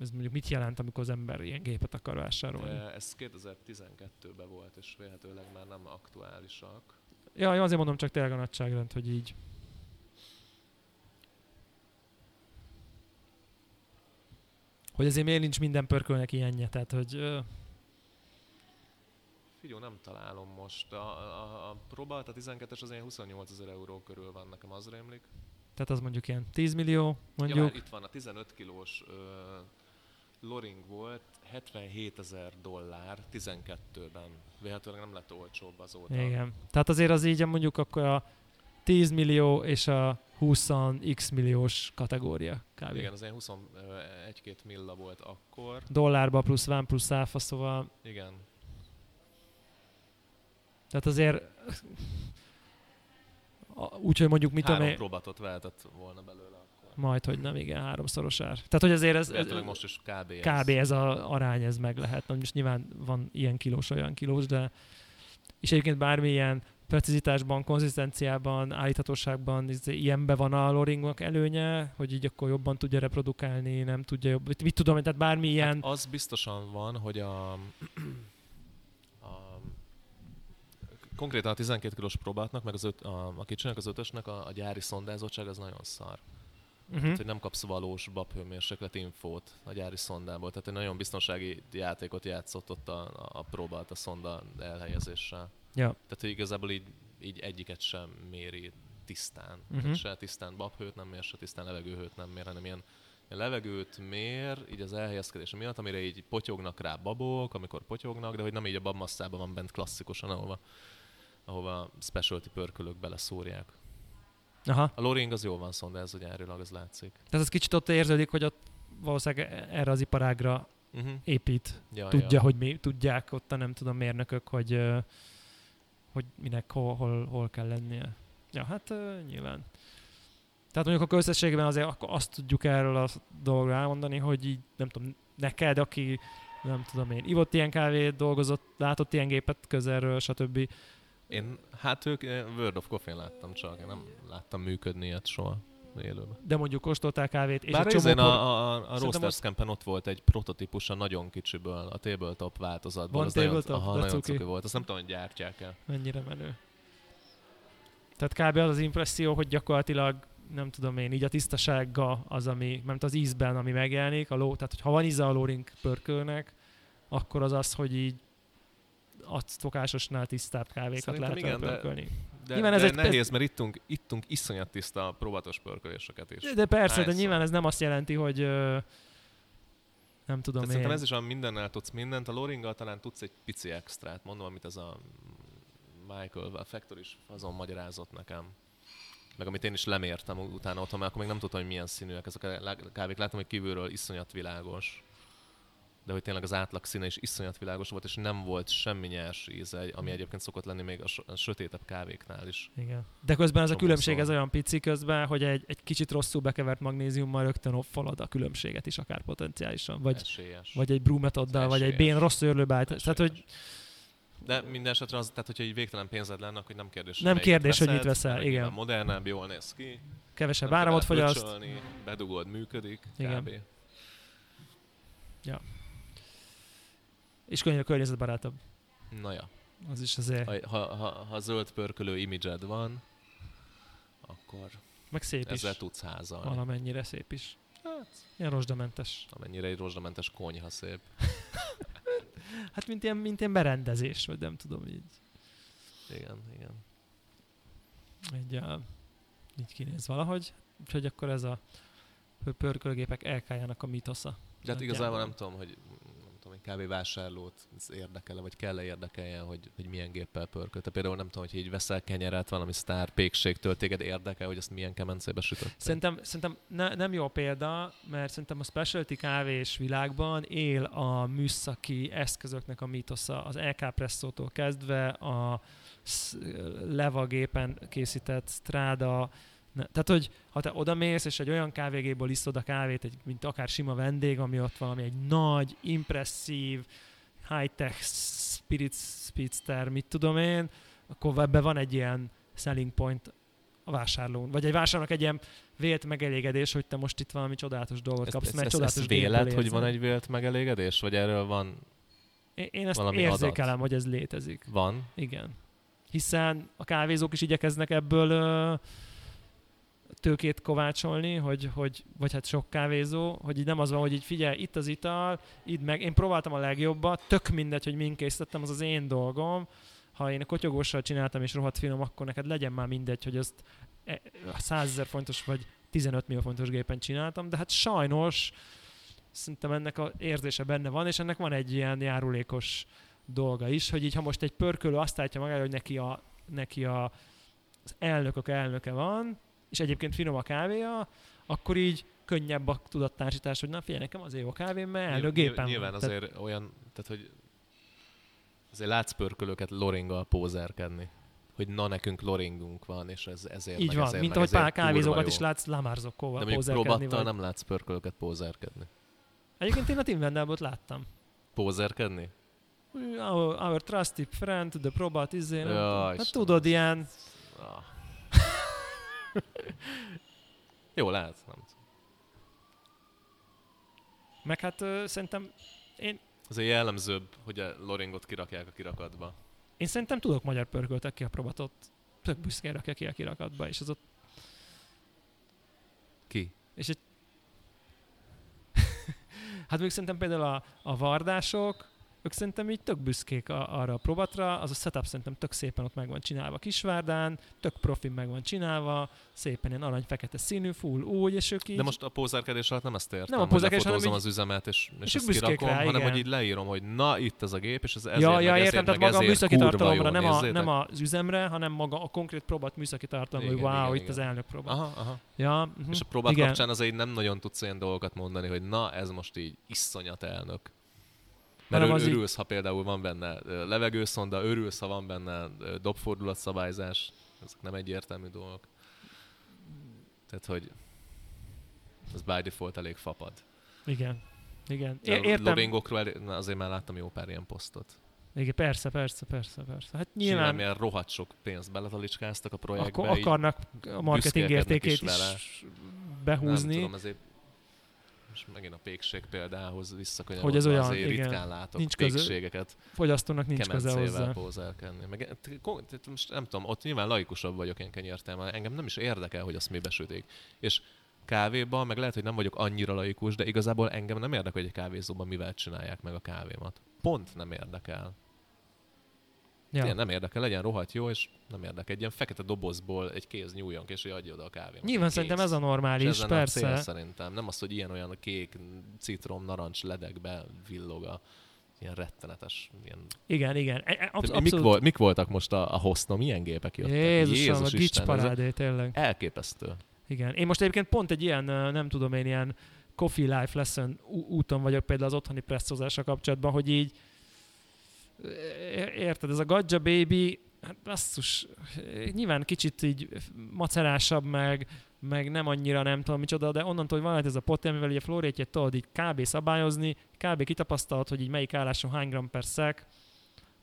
Ez mondjuk mit jelent, amikor az ember ilyen gépet akar vásárolni? Ez 2012-ben volt, és vélhetőleg már nem aktuálisak. Ja, én azért mondom csak tényleg a nagyságrend, hogy így. Hogy azért miért nincs minden pörkölnek ilyenje, tehát hogy ö, Figyelj, nem találom most. A, a, a próbát, a 12-es az ilyen 28 ezer euró körül van nekem, az rémlik. Tehát az mondjuk ilyen 10 millió, Ja, mondjuk. már itt van, a 15 kilós ö, Loring volt, 77 ezer dollár 12-ben. Véletlenül nem lett olcsóbb azóta. Igen. Tehát azért az így mondjuk akkor a 10 millió és a 20 x milliós kategória kb. Igen, az ilyen 21-2 milla volt akkor. Dollárba plusz van plusz áfa, szóval Igen. tehát azért úgyhogy mondjuk mit Három én, próbatot vehetett volna belőle akkor. majd, hogy nem, igen, háromszoros ár. Tehát, hogy azért ez, ez most is kb. ez. kb. ez a arány, ez meg lehet. Na, most nyilván van ilyen kilós, olyan kilós, de és egyébként bármilyen precizitásban, konzisztenciában, állíthatóságban ez- ilyenbe van a loringnak előnye, hogy így akkor jobban tudja reprodukálni, nem tudja jobb. Mit, tudom, tehát bármilyen... Hát az biztosan van, hogy a konkrétan a 12 kilós próbáltnak, meg az öt, a, a kicsinek, az ötösnek a, a gyári szondázottság az nagyon szar. Uh-huh. Tehát, hogy nem kapsz valós babhőmérséklet infót a gyári szondából. Tehát egy nagyon biztonsági játékot játszott ott a, a próbált a szonda elhelyezéssel. Ja. Tehát, hogy igazából így, így egyiket sem méri tisztán. Uh-huh. Se tisztán babhőt nem mér, se tisztán levegőhőt nem mér, hanem ilyen, ilyen levegőt mér, így az elhelyezkedése miatt, amire így potyognak rá babok, amikor potyognak, de hogy nem így a babmasszában van bent klasszikusan, ahova, ahova specialty pörkölök beleszúrják. Aha. A loring az jól van szondázva gyárilag, az látszik. Tehát az kicsit ott érződik, hogy ott valószínűleg erre az iparágra Uh-huh. épít. Ja, Tudja, ja. hogy mi, tudják ott a nem tudom mérnökök, hogy, hogy minek hol, hol, hol kell lennie. Ja, hát nyilván. Tehát mondjuk akkor összességében azért akkor azt tudjuk erről a dologról elmondani, hogy így nem tudom, neked, aki nem tudom én, ivott ilyen kávét, dolgozott, látott ilyen gépet közelről, stb. Én, hát ők World of Coffee-n láttam csak, én nem láttam működni ilyet soha élőben. De mondjuk kóstoltál kávét, és Bár egy csomó a, a, a Roasters ott- Campen ott volt egy prototípusa nagyon kicsiből, a tabletop változatból. Van az nagyon, tabletop? aha, De nagyon cuki. volt. Azt nem tudom, hogy gyártják el. mennyire menő. Tehát kb. az az impresszió, hogy gyakorlatilag nem tudom én, így a tisztasága az, ami, mert az ízben, ami megjelenik, a ló, tehát hogy ha van íze a lóring pörkölnek, akkor az az, hogy így a szokásosnál tisztább kávékat Szerintem lehet igen, vele de-. De, Nyilván de ez egy- nehéz, mert ittunk, ittunk iszonyat tiszta próbatos pörköléseket is. De, de persze, de Hányszor? nyilván ez nem azt jelenti, hogy ö, nem tudom Tehát én. szerintem ez is a mindennel tudsz mindent, a loringgal talán tudsz egy pici extrát, mondom, amit ez a Michael, a Factor is azon magyarázott nekem. Meg amit én is lemértem utána otthon, mert akkor még nem tudtam, hogy milyen színűek ezek a kávék. Láttam, hogy kívülről iszonyat világos. De hogy tényleg az átlag színe is iszonyat világos volt, és nem volt semmi nyers íze, ami egyébként szokott lenni még a, so- a sötétebb kávéknál is. Igen. De közben ez a különbség, szó. ez olyan pici közben, hogy egy, egy kicsit rosszul bekevert magnéziummal rögtön offalad a különbséget is akár potenciálisan. Vagy, Esélyes. vagy egy brumetoddal, vagy egy Esélyes. bén rossz őrlőbe. Tehát, hogy De minden esetre az, tehát hogyha egy végtelen pénzed lenne, akkor nem kérdés, Nem hogy kérdés, hogy melyik mit veszel, igen. Modernebb, jól néz ki. kevesebb áramot fogyaszt. Bedugod, működik. Igen. Kb. És könnyen környezetbarátabb. Na ja. Az is azért. Ha, ha, ha, ha zöld pörkölő imidzsed van, akkor Meg szép ezzel is. tudsz házalni. Valamennyire szép is. Hát, Ilyen rozsdamentes. amennyire egy rozsdamentes konyha szép. (laughs) Hát mint ilyen, mint ilyen berendezés, vagy nem tudom így. Igen, igen. Így, uh, így kinéz valahogy. Úgyhogy akkor ez a pör- pörkölgépek LK-jának a mitosza. De hát igazából nem tudom, hogy kávévásárlót érdekel vagy kell-e érdekeljen, hogy, hogy milyen géppel pörköl. Te például nem tudom, hogy így veszel kenyeret valami sztár pékségtől, téged érdekel, hogy ezt milyen kemencébe sütött. Szerintem, szerintem ne, nem jó példa, mert szerintem a specialty kávés világban él a műszaki eszközöknek a mítosza, az LK presszótól kezdve a sz- Leva gépen készített Strada, ne, tehát, hogy ha te odamész, és egy olyan kávégéből iszod a kávét, egy, mint akár sima vendég, ami ott valami egy nagy, impresszív, high-tech spirit speedster, mit tudom én, akkor ebben van egy ilyen selling point a vásárlón. Vagy egy vásárlónak egy ilyen vélt megelégedés, hogy te most itt valami csodálatos dolgot kapsz, mert ezt, csodálatos ezt véled, hogy van egy vélt megelégedés? Vagy erről van? Én, én ezt valami érzékelem, adat? hogy ez létezik. Van. Igen. Hiszen a kávézók is igyekeznek ebből ö, tőkét kovácsolni, hogy, hogy, vagy hát sok kávézó, hogy így nem az van, hogy így figyelj, itt az ital, itt meg, én próbáltam a legjobbat, tök mindegy, hogy min készítettem, az az én dolgom, ha én a kotyogóssal csináltam és rohadt finom, akkor neked legyen már mindegy, hogy azt e- 100 ezer fontos vagy 15 millió fontos gépen csináltam, de hát sajnos szerintem ennek az érzése benne van, és ennek van egy ilyen járulékos dolga is, hogy így ha most egy pörkölő azt állítja magára, hogy neki, a, neki a, az elnökök elnöke van, és egyébként finom a kávéja, akkor így könnyebb a tudattársítás, hogy na figyelj, nekem azért jó kávém, mert elnök gépen Nyilván van. azért olyan, tehát hogy azért látsz pörkölőket loringgal pózerkedni. Hogy na nekünk loringunk van, és ez, ezért így meg van, ezért, mint meg ahogy pár kávézókat is látsz lamárzokóval De mondjuk próbattal nem látsz pörkölőket pózerkedni. Egyébként én a Tim Wendelbot láttam. Pózerkedni? Our, our trusty friend, the probat, izé, Ja, hát tudod, ilyen, Ah. (laughs) Jó, lehet, nem tudom. meg hát ö, szerintem én, Azért jellemzőbb, hogy a loringot kirakják a kirakatba. Én szerintem tudok magyar pörköltek ki a probatot. Tök büszkén rakja ki a kirakatba, és az ott... Ki? És egy... (laughs) hát még szerintem például a, a vardások, ők szerintem így tök büszkék a, arra a probatra, az a setup szerintem tök szépen ott meg van csinálva Kisvárdán, tök profi meg van csinálva, szépen ilyen arany-fekete színű, full úgy, és ők így... De most a pózerkedés alatt nem ezt értem, Nem a hogy pózerkedés, hanem így- az üzemet, és, és, és ezt kirakom, rá, hanem igen. hogy így leírom, hogy na, itt ez a gép, és ez ezért, ja, meg ja, ezért, értem, tehát meg maga a ezért műszaki kurva tartalomra, nem, a, nem az üzemre, hanem maga a konkrét próbát műszaki tartalomra, hogy wow, itt az elnök próba. Aha, aha. Ja, uh-huh. És a próbák igen. kapcsán azért nem nagyon tudsz ilyen dolgokat mondani, hogy na, ez most így iszonyat elnök. Mert Hanem ör, az így- örülsz, ha például van benne levegőszonda, örülsz, ha van benne dobfordulatszabályzás. Ezek nem egyértelmű dolgok. Tehát, hogy ez by default elég fapad. Igen. Igen. É- értem. Elég- na, azért már láttam jó pár ilyen posztot. Igen, persze, persze, persze, persze. Hát Nyilván nyilván milyen rohadt sok pénzt beletalicskáztak a projektbe. akkor akarnak a marketing értékét is is, vele. behúzni. Nem tudom, azért most megint a pékség példához visszakanyarodva, Hogy ez olyan, azért igen. ritkán látok Nincs köze- pékségeket Fogyasztónak nincs köze hozzá. pózerkedni. Meg, most nem tudom, ott nyilván laikusabb vagyok én kenyértelme, engem nem is érdekel, hogy azt mi besütik. És kávéban, meg lehet, hogy nem vagyok annyira laikus, de igazából engem nem érdekel, hogy egy kávézóban mivel csinálják meg a kávémat. Pont nem érdekel. Ja. Ja. nem érdekel, legyen rohadt jó, és nem érdekel. Egy ilyen fekete dobozból egy kéz nyúljon, és hogy adja oda a kávémat. Nyilván szerintem ez a És normális, ez lenne a persze. cél szerintem. Nem az, hogy ilyen-olyan kék, citrom, narancs ledekbe villog a ilyen rettenetes. Ilyen... Igen, igen. E- e- absz- mik, abszolút. vol, mik, voltak most a, a hosnom? Milyen gépek jöttek? Jézusom, a gics parádé, tényleg. Elképesztő. Igen. Én most egyébként pont egy ilyen, nem tudom én, ilyen coffee life lesson úton vagyok például az otthoni presszózással kapcsolatban, hogy így érted, ez a Gadja Baby, hát basszus, nyilván kicsit így macerásabb, meg, meg nem annyira nem tudom micsoda, de onnantól, hogy van hát ez a poté, amivel ugye flórétjét tudod így kb. szabályozni, kb. kitapasztalod, hogy így melyik álláson hány gram per szek,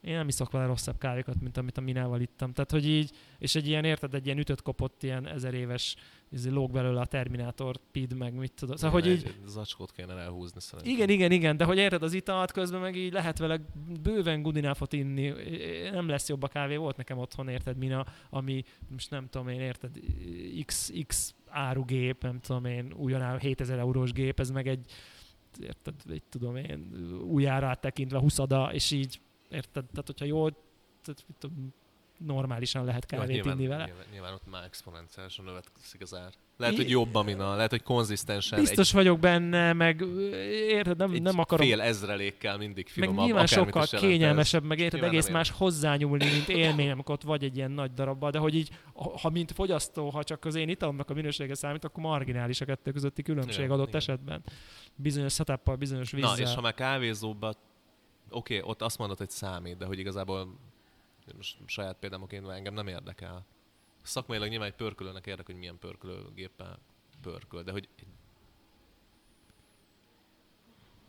én nem iszok vele rosszabb kávékat, mint amit a Minával ittam. Tehát, hogy így, és egy ilyen, érted, egy ilyen ütött kopott, ilyen ezer éves, ez lóg belőle a Terminátor, PID, meg mit tudod. Szóval, hogy így, zacskót kéne elhúzni szerintem. igen, igen, igen, de hogy érted az italt közben meg így lehet vele bőven gudináfot inni, nem lesz jobb a kávé, volt nekem otthon, érted, Mina, ami most nem tudom én, érted, X, X árugép, nem tudom én, ugyanáll 7000 eurós gép, ez meg egy, érted, egy tudom én, újjára áttekintve 20 és így, érted, tehát hogyha jól, tehát, tudom, normálisan lehet Jó, kávét nyilván, inni vele. Nyilván, nyilván, ott már exponenciálisan növekszik az ár. Lehet, I- hogy jobb a mina, lehet, hogy konzisztensen Biztos vagyok benne, meg érted, nem, egy, egy nem akarom fél ezrelékkel mindig meg finomabb. nyilván akármit sokkal kényelmesebb, meg érted, Nyilván egész más hozzányúlni, mint élmény, amikor ott vagy egy ilyen nagy darabban, de hogy így, ha mint fogyasztó, ha csak az én italomnak a minősége számít, akkor marginális a kettő közötti különbség Igen, adott igen. esetben. Bizonyos setup bizonyos vízzel. Na, és ha már kávézóba, oké, ott azt mondod, hogy számít, de hogy igazából most saját példámok engem nem érdekel. Szakmailag nyilván egy pörkölőnek érdekel, hogy milyen pörkölőgéppel pörköl, de hogy egy,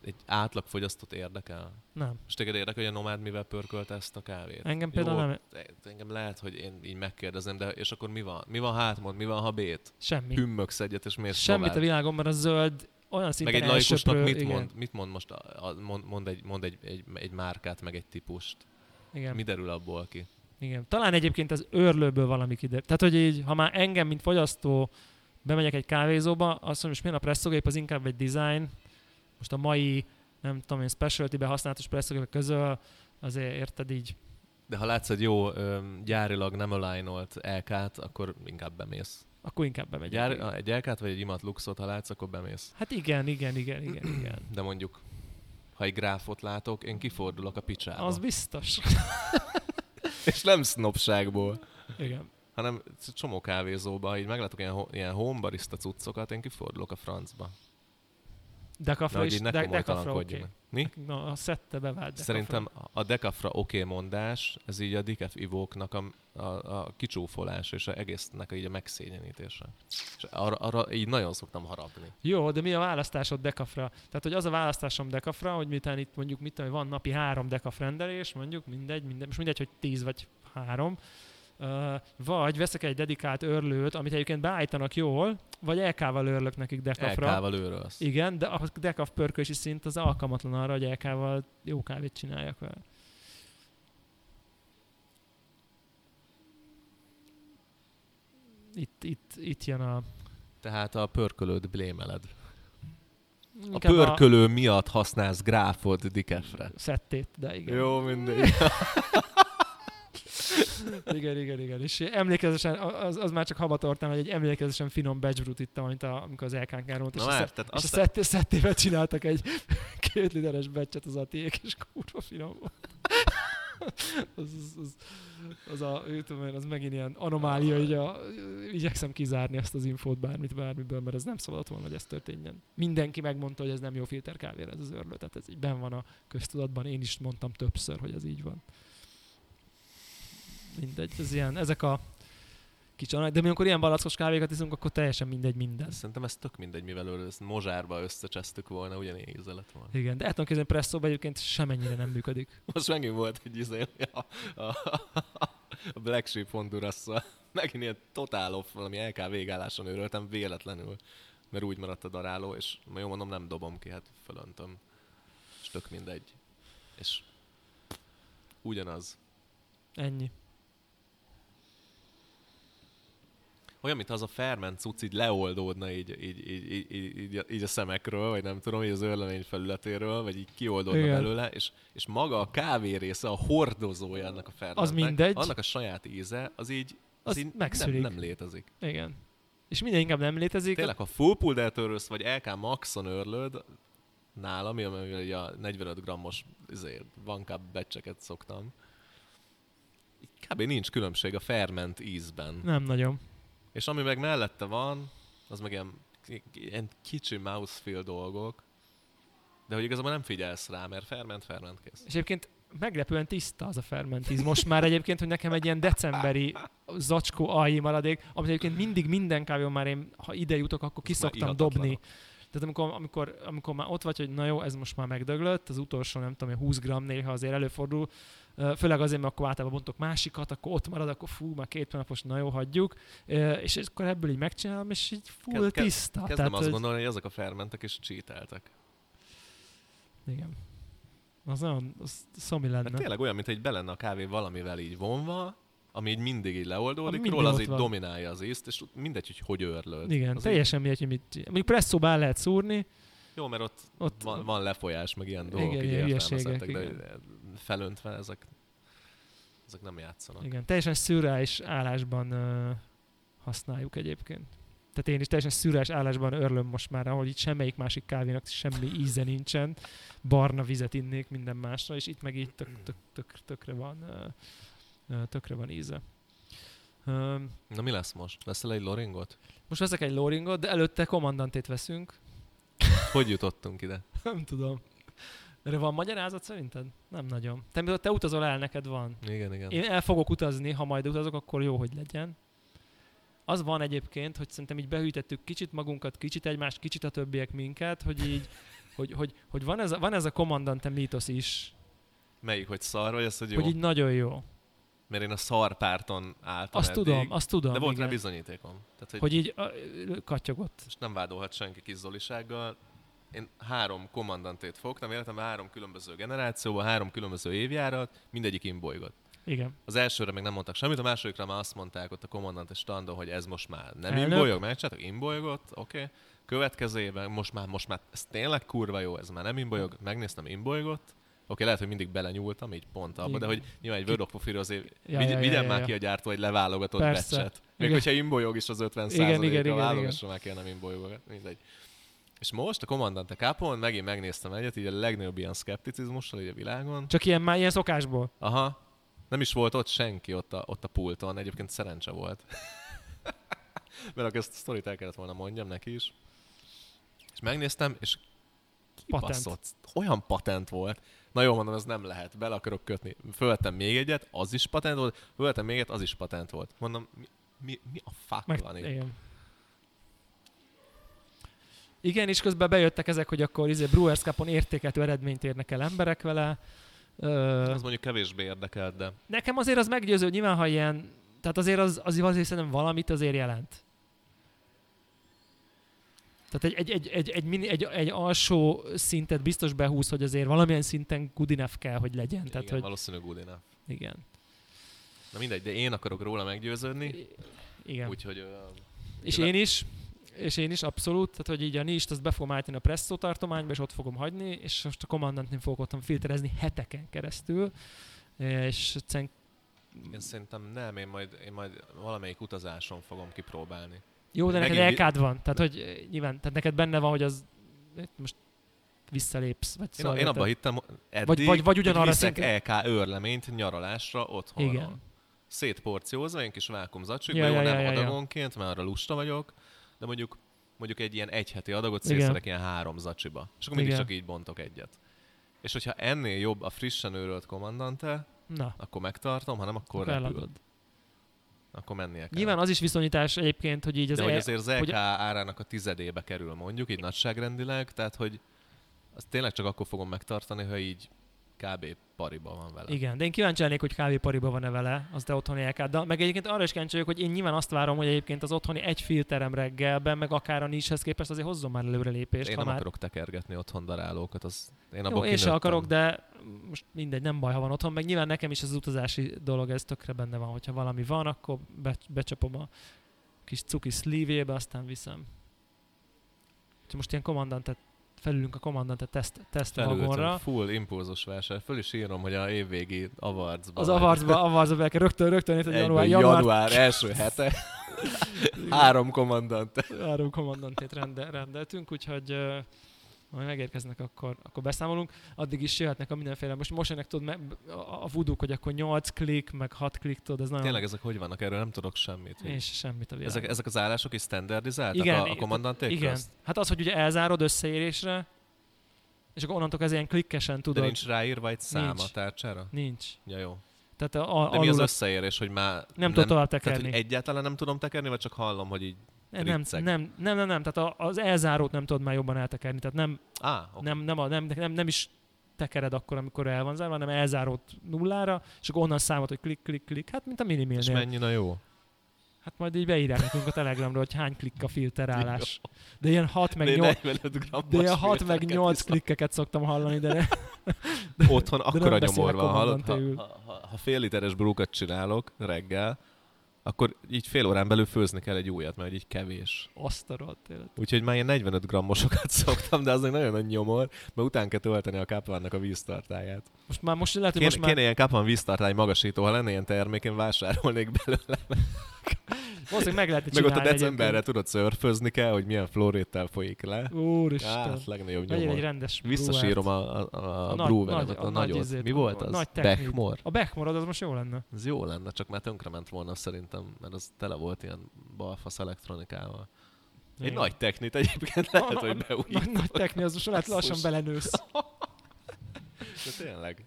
egy átlag fogyasztót érdekel. Nem. És téged érdekel, hogy a nomád mivel pörkölte ezt a kávét? Engem például Jó, nem. Engem lehet, hogy én így megkérdezem, de és akkor mi van? Mi van hátmond? Mi van ha bét? Semmi. Hümmögsz egyet, és mész Semmit tovább. a világon, mert a zöld olyan Meg szinten egy laikusnak mit igen, mond, mit mond most? A, a, mond, mond, egy, mond egy, egy, egy márkát, meg egy típust. Igen. Mi derül abból ki? Igen. Talán egyébként az őrlőből valami kiderül. Tehát, hogy így, ha már engem, mint fogyasztó, bemegyek egy kávézóba, azt mondom, hogy milyen a presszogép, az inkább egy design. Most a mai, nem tudom én, specialty-be használatos presszogépek közül azért érted így. De ha látsz egy jó gyárilag nem alignolt LK-t, akkor inkább bemész. Akkor inkább bemegyek. Gyár, igen. egy LK-t vagy egy imat luxot, ha látsz, akkor bemész. Hát igen, igen, igen, igen, igen. De mondjuk, ha egy gráfot látok, én kifordulok a picsába. Az biztos. (laughs) És nem sznopságból, Igen. hanem csomó kávézóba, így meglátok ilyen, ilyen home barista cuccokat, én kifordulok a francba. Dekafra Na, is, de, dekafra oké. komolytalankodjunk. Mi? Na, a szette bevált dekafra. Szerintem a dekafra oké okay mondás, ez így a decaf ivóknak a, a, a kicsúfolás és a egésznek így a megszégyenítése. És arra, arra így nagyon szoktam harapni. Jó, de mi a választásod dekafra? Tehát, hogy az a választásom dekafra, hogy miután itt mondjuk mit tudom, van napi három dekaf rendelés, mondjuk mindegy, mindegy, most mindegy, hogy tíz vagy három, vagy veszek egy dedikált örlőt, amit egyébként beállítanak jól, vagy LK-val örlök nekik dekafra. LK-val őrölsz. Igen, de a dekaf pörkösi szint az alkalmatlan arra, hogy LK-val jó kávét csináljak vele. Itt, itt, itt jön a... Tehát a pörkölőd blémeled. A pörkölő a... miatt használsz gráfot dikefre. Szettét, de igen. Jó, mindegy. (laughs) (laughs) Igen, igen, igen. És emlékezetesen, az, az már csak habatortán, hogy egy emlékezetesen finom batch ittam, amit a, amikor az LKN-kán volt. És, már, a, tehát és a azt szett, szettével csináltak egy (laughs) két literes batchet az atiék, és kurva finom volt. (laughs) az, az, az, az, a, tudom én, az megint ilyen anomália, hogy a, igyekszem kizárni ezt az infót bármit, bármiből, mert ez nem szabadott volna, hogy ez történjen. Mindenki megmondta, hogy ez nem jó filter kávéra ez az örlő, tehát ez így ben van a köztudatban, én is mondtam többször, hogy ez így van mindegy, ez ilyen, ezek a kicsi de mi amikor ilyen balackos kávékat iszunk, akkor teljesen mindegy minden. Szerintem ez tök mindegy, mivel ezt mozsárba összecsesztük volna, ugyanilyen íze lett volna. Igen, de el tudom képzelni, presszóban egyébként semennyire nem működik. (laughs) Most megint volt egy izé, a, a, a Black Sheep honduras megint ilyen totál off, valami LK végálláson őröltem véletlenül, mert úgy maradt a daráló, és jó mondom, nem dobom ki, hát fölöntöm. És tök mindegy. És ugyanaz. Ennyi. Olyan, mint az a ferment cucc így leoldódna így, így, így, így, így, így, a szemekről, vagy nem tudom, így az örlemény felületéről, vagy így kioldódna Igen. belőle, és, és maga a kávé része, a hordozója ennek a fermentnek, az mindegy. annak a saját íze, az így, az, az így nem, nem, létezik. Igen. És minden inkább nem létezik. Tényleg, ha full puldert örülsz, vagy LK Maxon örlöd, nálam, ami a 45 grammos izé, van becseket szoktam, kb. nincs különbség a ferment ízben. Nem nagyon. És ami meg mellette van, az meg ilyen, ilyen kicsi mouthfeel dolgok, de hogy igazából nem figyelsz rá, mert ferment, ferment kész. És egyébként meglepően tiszta az a fermentíz. Most már egyébként, hogy nekem egy ilyen decemberi zacskó alji maradék, amit egyébként mindig minden kávéon már én, ha ide jutok, akkor kiszoktam dobni. Tehát amikor, amikor, amikor már ott vagy, hogy na jó, ez most már megdöglött, az utolsó nem tudom, 20 gramm néha azért előfordul, főleg azért, mert akkor általában bontok másikat, akkor ott marad, akkor fú, már két napos, na jó, hagyjuk, és akkor ebből így megcsinálom, és így full Kez, tiszta. Kezdem Tehát, azt hogy... gondolni, hogy ezek a fermentek is csíteltek. Igen. Az nagyon az szomi lenne. Mert tényleg olyan, mint egy belenne a kávé valamivel így vonva, ami így mindig így leoldódik, róla az így van. dominálja az ízt, és mindegy, hogy hogy örlöd. Igen, az teljesen mindegy, hogy mit Mondjuk presszóba el lehet szúrni. Jó, mert ott, ott van, van lefolyás, meg ilyen dolgok, igen, így de felöntve ezek, ezek nem játszanak. Igen, teljesen szürreális állásban uh, használjuk egyébként. Tehát én is teljesen szürreális állásban örlöm most már, ahol itt semmelyik másik kávénak semmi íze nincsen. Barna vizet innék minden másra, és itt meg így tök, tök, tök, tökre van uh, tökre van íze. Na mi lesz most? Veszel egy loringot? Most veszek egy loringot, de előtte kommandantét veszünk. Hogy jutottunk ide? Nem tudom. Erre van magyarázat szerinted? Nem nagyon. Te, te utazol el, neked van. Igen, igen. Én el fogok utazni, ha majd utazok, akkor jó, hogy legyen. Az van egyébként, hogy szerintem így behűtettük kicsit magunkat, kicsit egymást, kicsit a többiek minket, hogy így, (laughs) hogy, hogy, hogy van, ez a, van ez a kommandante mítosz is. Melyik, hogy szar, vagy ez, hogy jó? Hogy így nagyon jó. Mert én a szar párton álltam Azt eddig, tudom, azt tudom. De volt igen. rá bizonyítékom. Tehát, hogy, hogy így a, katyogott. És nem vádolhat senki kis Zolisággal én három kommandantét fogtam, életemben három különböző generációban, három különböző évjárat, mindegyik imbolygott. Igen. Az elsőre még nem mondtak semmit, a másodikra már azt mondták ott a kommandant és standon, hogy ez most már nem Elnök. imbolyog, megcsináltak, imbolygott, oké. Okay. Következő évben most már, most már ez tényleg kurva jó, ez már nem imbolyog, megnéztem, imbolygott. Oké, lehet, hogy mindig belenyúltam, így pont abba, Igen. de hogy nyilván egy World of Warfare azért ja, vigy, ja, vigyen ja, már ja. ki a gyártó egy leválogatott becset. Még igen. hogyha imbolyog is az 50 igen, igen, igen, válogasson már a nem imbolyogokat, mindegy. És most a Commandante Capon megint megnéztem egyet, így a legnagyobb ilyen szkepticizmussal így a világon. Csak ilyen már ilyen szokásból? Aha. Nem is volt ott senki ott a, ott a pulton, egyébként szerencse volt. (laughs) Mert akkor ezt a sztorit el kellett volna mondjam neki is. És megnéztem, és patent. Olyan patent volt. Na jó, mondom, ez nem lehet, bele akarok kötni. Fölvettem még egyet, az is patent volt, fölvettem még egyet, az is patent volt. Mondom, mi, mi, mi a fuck Meg, van itt? Igen. Igen, és közben bejöttek ezek, hogy akkor izé Brewers Cup-on értékeltő eredményt érnek el emberek vele. Az mondjuk kevésbé érdekelt, de... Nekem azért az meggyőző, hogy nyilván, ha ilyen... Tehát azért az, az azért szerintem valamit azért jelent. Tehát egy, egy, egy, egy, egy, mini, egy, egy alsó szintet biztos behúz, hogy azért valamilyen szinten good enough kell, hogy legyen. Igen, Tehát, hogy... valószínűleg good enough. Igen. Na mindegy, de én akarok róla meggyőződni. Igen. Úgyhogy ö, És én is, és én is abszolút, tehát hogy így a nist azt be fogom állítani a presszó tartományba, és ott fogom hagyni, és most a kommandantnél fogok otthon filterezni heteken keresztül, és egyszerűen én szerintem nem, én majd, én majd valamelyik utazáson fogom kipróbálni. Jó, de neked Megint- LK-d van, tehát hogy eh, nyilván, tehát neked benne van, hogy az most visszalépsz, vagy Én, szóval én abban hittem eddig, Vagy- vagy- vagy ugyanarra hogy viszek szinten- EK őrleményt nyaralásra otthonról. Igen. Szétporciózva, egy kis vákumzacsikba, Ja, jó, ja, nem ja, ja, ja. adagonként, mert arra lusta vagyok, de mondjuk mondjuk egy ilyen egyheti adagot Igen. szétszedek ilyen három zacsiba. És akkor mindig Igen. csak így bontok egyet. És hogyha ennél jobb a frissen őrölt kommandante, Na, akkor megtartom, ha nem, akkor akkor repül. eladod. Akkor mennie kell. Nyilván az is viszonyítás egyébként, hogy így az De hogy el- azért az EK hogy- árának a tizedébe kerül mondjuk, így nagyságrendileg, tehát hogy azt tényleg csak akkor fogom megtartani, ha így kb. pariba van vele. Igen, de én kíváncsi lennék, hogy kávépariba van-e vele, az te otthoni. De meg egyébként arra is kíváncsi vagyok, hogy én nyilván azt várom, hogy egyébként az otthoni egy filterem reggelben, meg akár a nishez képest azért hozzon már előrelépést. Én ha nem már... akarok tekergetni otthon darálókat, az én Jó, abban én se akarok, de most mindegy, nem baj, ha van otthon. Meg nyilván nekem is az utazási dolog, ez tökre benne van. Hogyha valami van, akkor be, becsapom a kis cuki szlívébe, aztán viszem. Úgyhogy most ilyen kommandantet, felülünk a kommandantet teszt, teszt vagonra. full impulzus vásár. Föl is írom, hogy a évvégi avarcba. Az avarcba, avarcba be kell rögtön, rögtön, Egyből január, január, január, első hete. (laughs) Három kommandant. három kommandantét rende, rendeltünk, úgyhogy majd megérkeznek, akkor, akkor beszámolunk. Addig is jöhetnek a mindenféle. Most most ennek tudod, a, vuduk, hogy akkor 8 klik, meg 6 klik, tudod, ez nagyon... Tényleg ezek hogy vannak? Erről nem tudok semmit. Én se semmit a. Ezek, ezek az állások is standardizáltak Igen, a, a kommandanték Igen. közt? Hát az, hogy ugye elzárod összeérésre, és akkor onnantól ez ilyen klikkesen De tudod. nincs ráírva egy szám Nincs. a tárcsára? Nincs. Ja, jó. Tehát a, a, De mi az összeérés, hogy már nem tudod tovább tehát, tekerni. hogy egyáltalán nem tudom tekerni, vagy csak hallom, hogy így... nem, nem, nem, nem, nem, tehát a, az elzárót nem tudod már jobban eltekerni. Tehát nem, Á, oké. nem, nem, a, nem, nem, nem is tekered akkor, amikor el van zárva, hanem elzárót nullára, és akkor onnan számot, hogy klik, klik, klik. Hát, mint a És minimilnél. mennyi na jó? Hát majd így beírják nekünk a Telegramra, hogy hány klikk a filterálás. De ilyen 6 meg De 8, 45 grammos de ilyen 6 meg filtereket 8 viszont klikkeket szoktam hallani, de ne, Otthon nem akkora nyomor van, hallod? Ha, ha, ha, ha fél literes brúkat csinálok reggel, akkor így fél órán belül főzni kell egy újat, mert így kevés. azt a. Úgyhogy már ilyen 45 grammosokat (laughs) szoktam, de az egy nagyon nagy nyomor, mert után kell tölteni a Kaplannak a víztartáját. Most már most lehet, hogy Kéne, most már kéne ilyen Kaplan víztartály magasító, ha lenne ilyen termék, én vásárolnék belőle. (laughs) valószínűleg meg lehetne Meg ott a decemberre egyébként. tudod szörfözni kell, hogy milyen flóréttel folyik le. Úristen. Hát, legnagyobb Legyen egy nyomor. rendes Visszasírom a, a, a, A nagy- breweremet, nagy- a, a nagy nagyot. izét, Mi volt az? nagy. Beckmore. A Beckmore az most jó lenne. Ez jó lenne, csak már tönkrement volna szerintem, mert az tele volt ilyen balfasz elektronikával. Egy Igen. nagy technit egyébként lehet, A- hogy a- beújít. Nagy, nagy techni, az most lehet lassan belenősz. (laughs) De tényleg.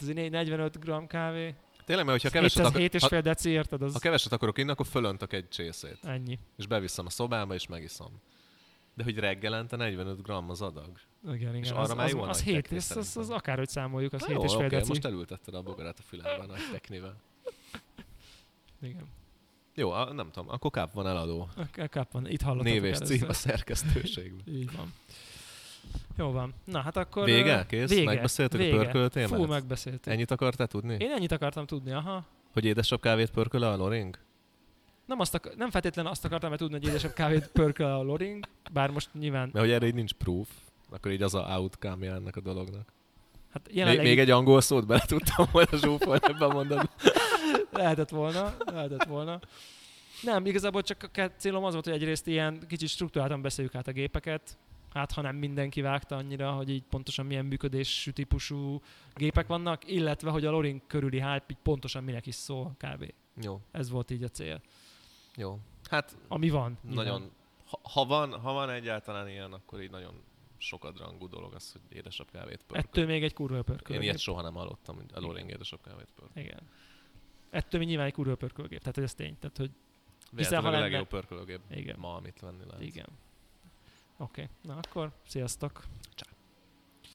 Hát egy 45 gram kávé. Tényleg, mert hogyha keveset, 700, akar, 7 és ha, fél deci, érted? Az ha keveset akarok inni, akkor fölöntök egy csészét. ennyi. És beviszem a szobába, és megiszom. De hogy reggelente 45 gram az adag. Igen, igen. És az, arra már az, jó az, nagy 7, techni az, az, az, akárhogy számoljuk, az Na 7 jó, és fél oké, deci. most elültetted a bogarat a fülembe a nagy teknivel. Igen. Jó, a, nem tudom, akkor káp van eladó. Kap van, itt hallottatok Név és cím a szerkesztőségben. Így van. Jó van. Na hát akkor... Vége? Kész? Vége. Megbeszéltük a Vége. pörkölő témát? Fú, megbeszéltük. Ennyit akartál tudni? Én ennyit akartam tudni, aha. Hogy édesebb kávét pörköl a Loring? Nem, azt ak- nem feltétlenül azt akartam, mert tudni, hogy édesebb kávét pörköl a loring, bár most nyilván, Mert hogy erre így nincs proof, akkor így az a outcome ennek a dolognak. hát Még, jelenleg még egy angol szót bele tudtam volna zsúfolni ebben a mondatban. lehetett volna, lehetett volna. Nem, igazából csak a célom az volt, hogy egyrészt ilyen kicsit struktúráltan beszéljük át a gépeket, hát ha nem mindenki vágta annyira, hogy így pontosan milyen működésű típusú gépek vannak, illetve hogy a loring körüli hype így pontosan minek is szól kb. Jó, Ez volt így a cél. jó. Hát Ami van. nyilván. nagyon, ha, ha, van, ha van egyáltalán ilyen, akkor így nagyon sokadrangú dolog az, hogy édesebb kávét pörköl. Ettől még egy kurva pörkölgép. Én ilyet soha nem hallottam, hogy a Loring édesebb kávét pörköl. Igen. Ettől még nyilván egy kurva pörkölgép. Tehát hogy ez tény. Tehát, hogy Hiszen, Hiszen, ha a lenne- legjobb pörkölőgép Igen. ma, amit venni lehet. igen. Oké. Okay. Na akkor, sziasztok. Csá.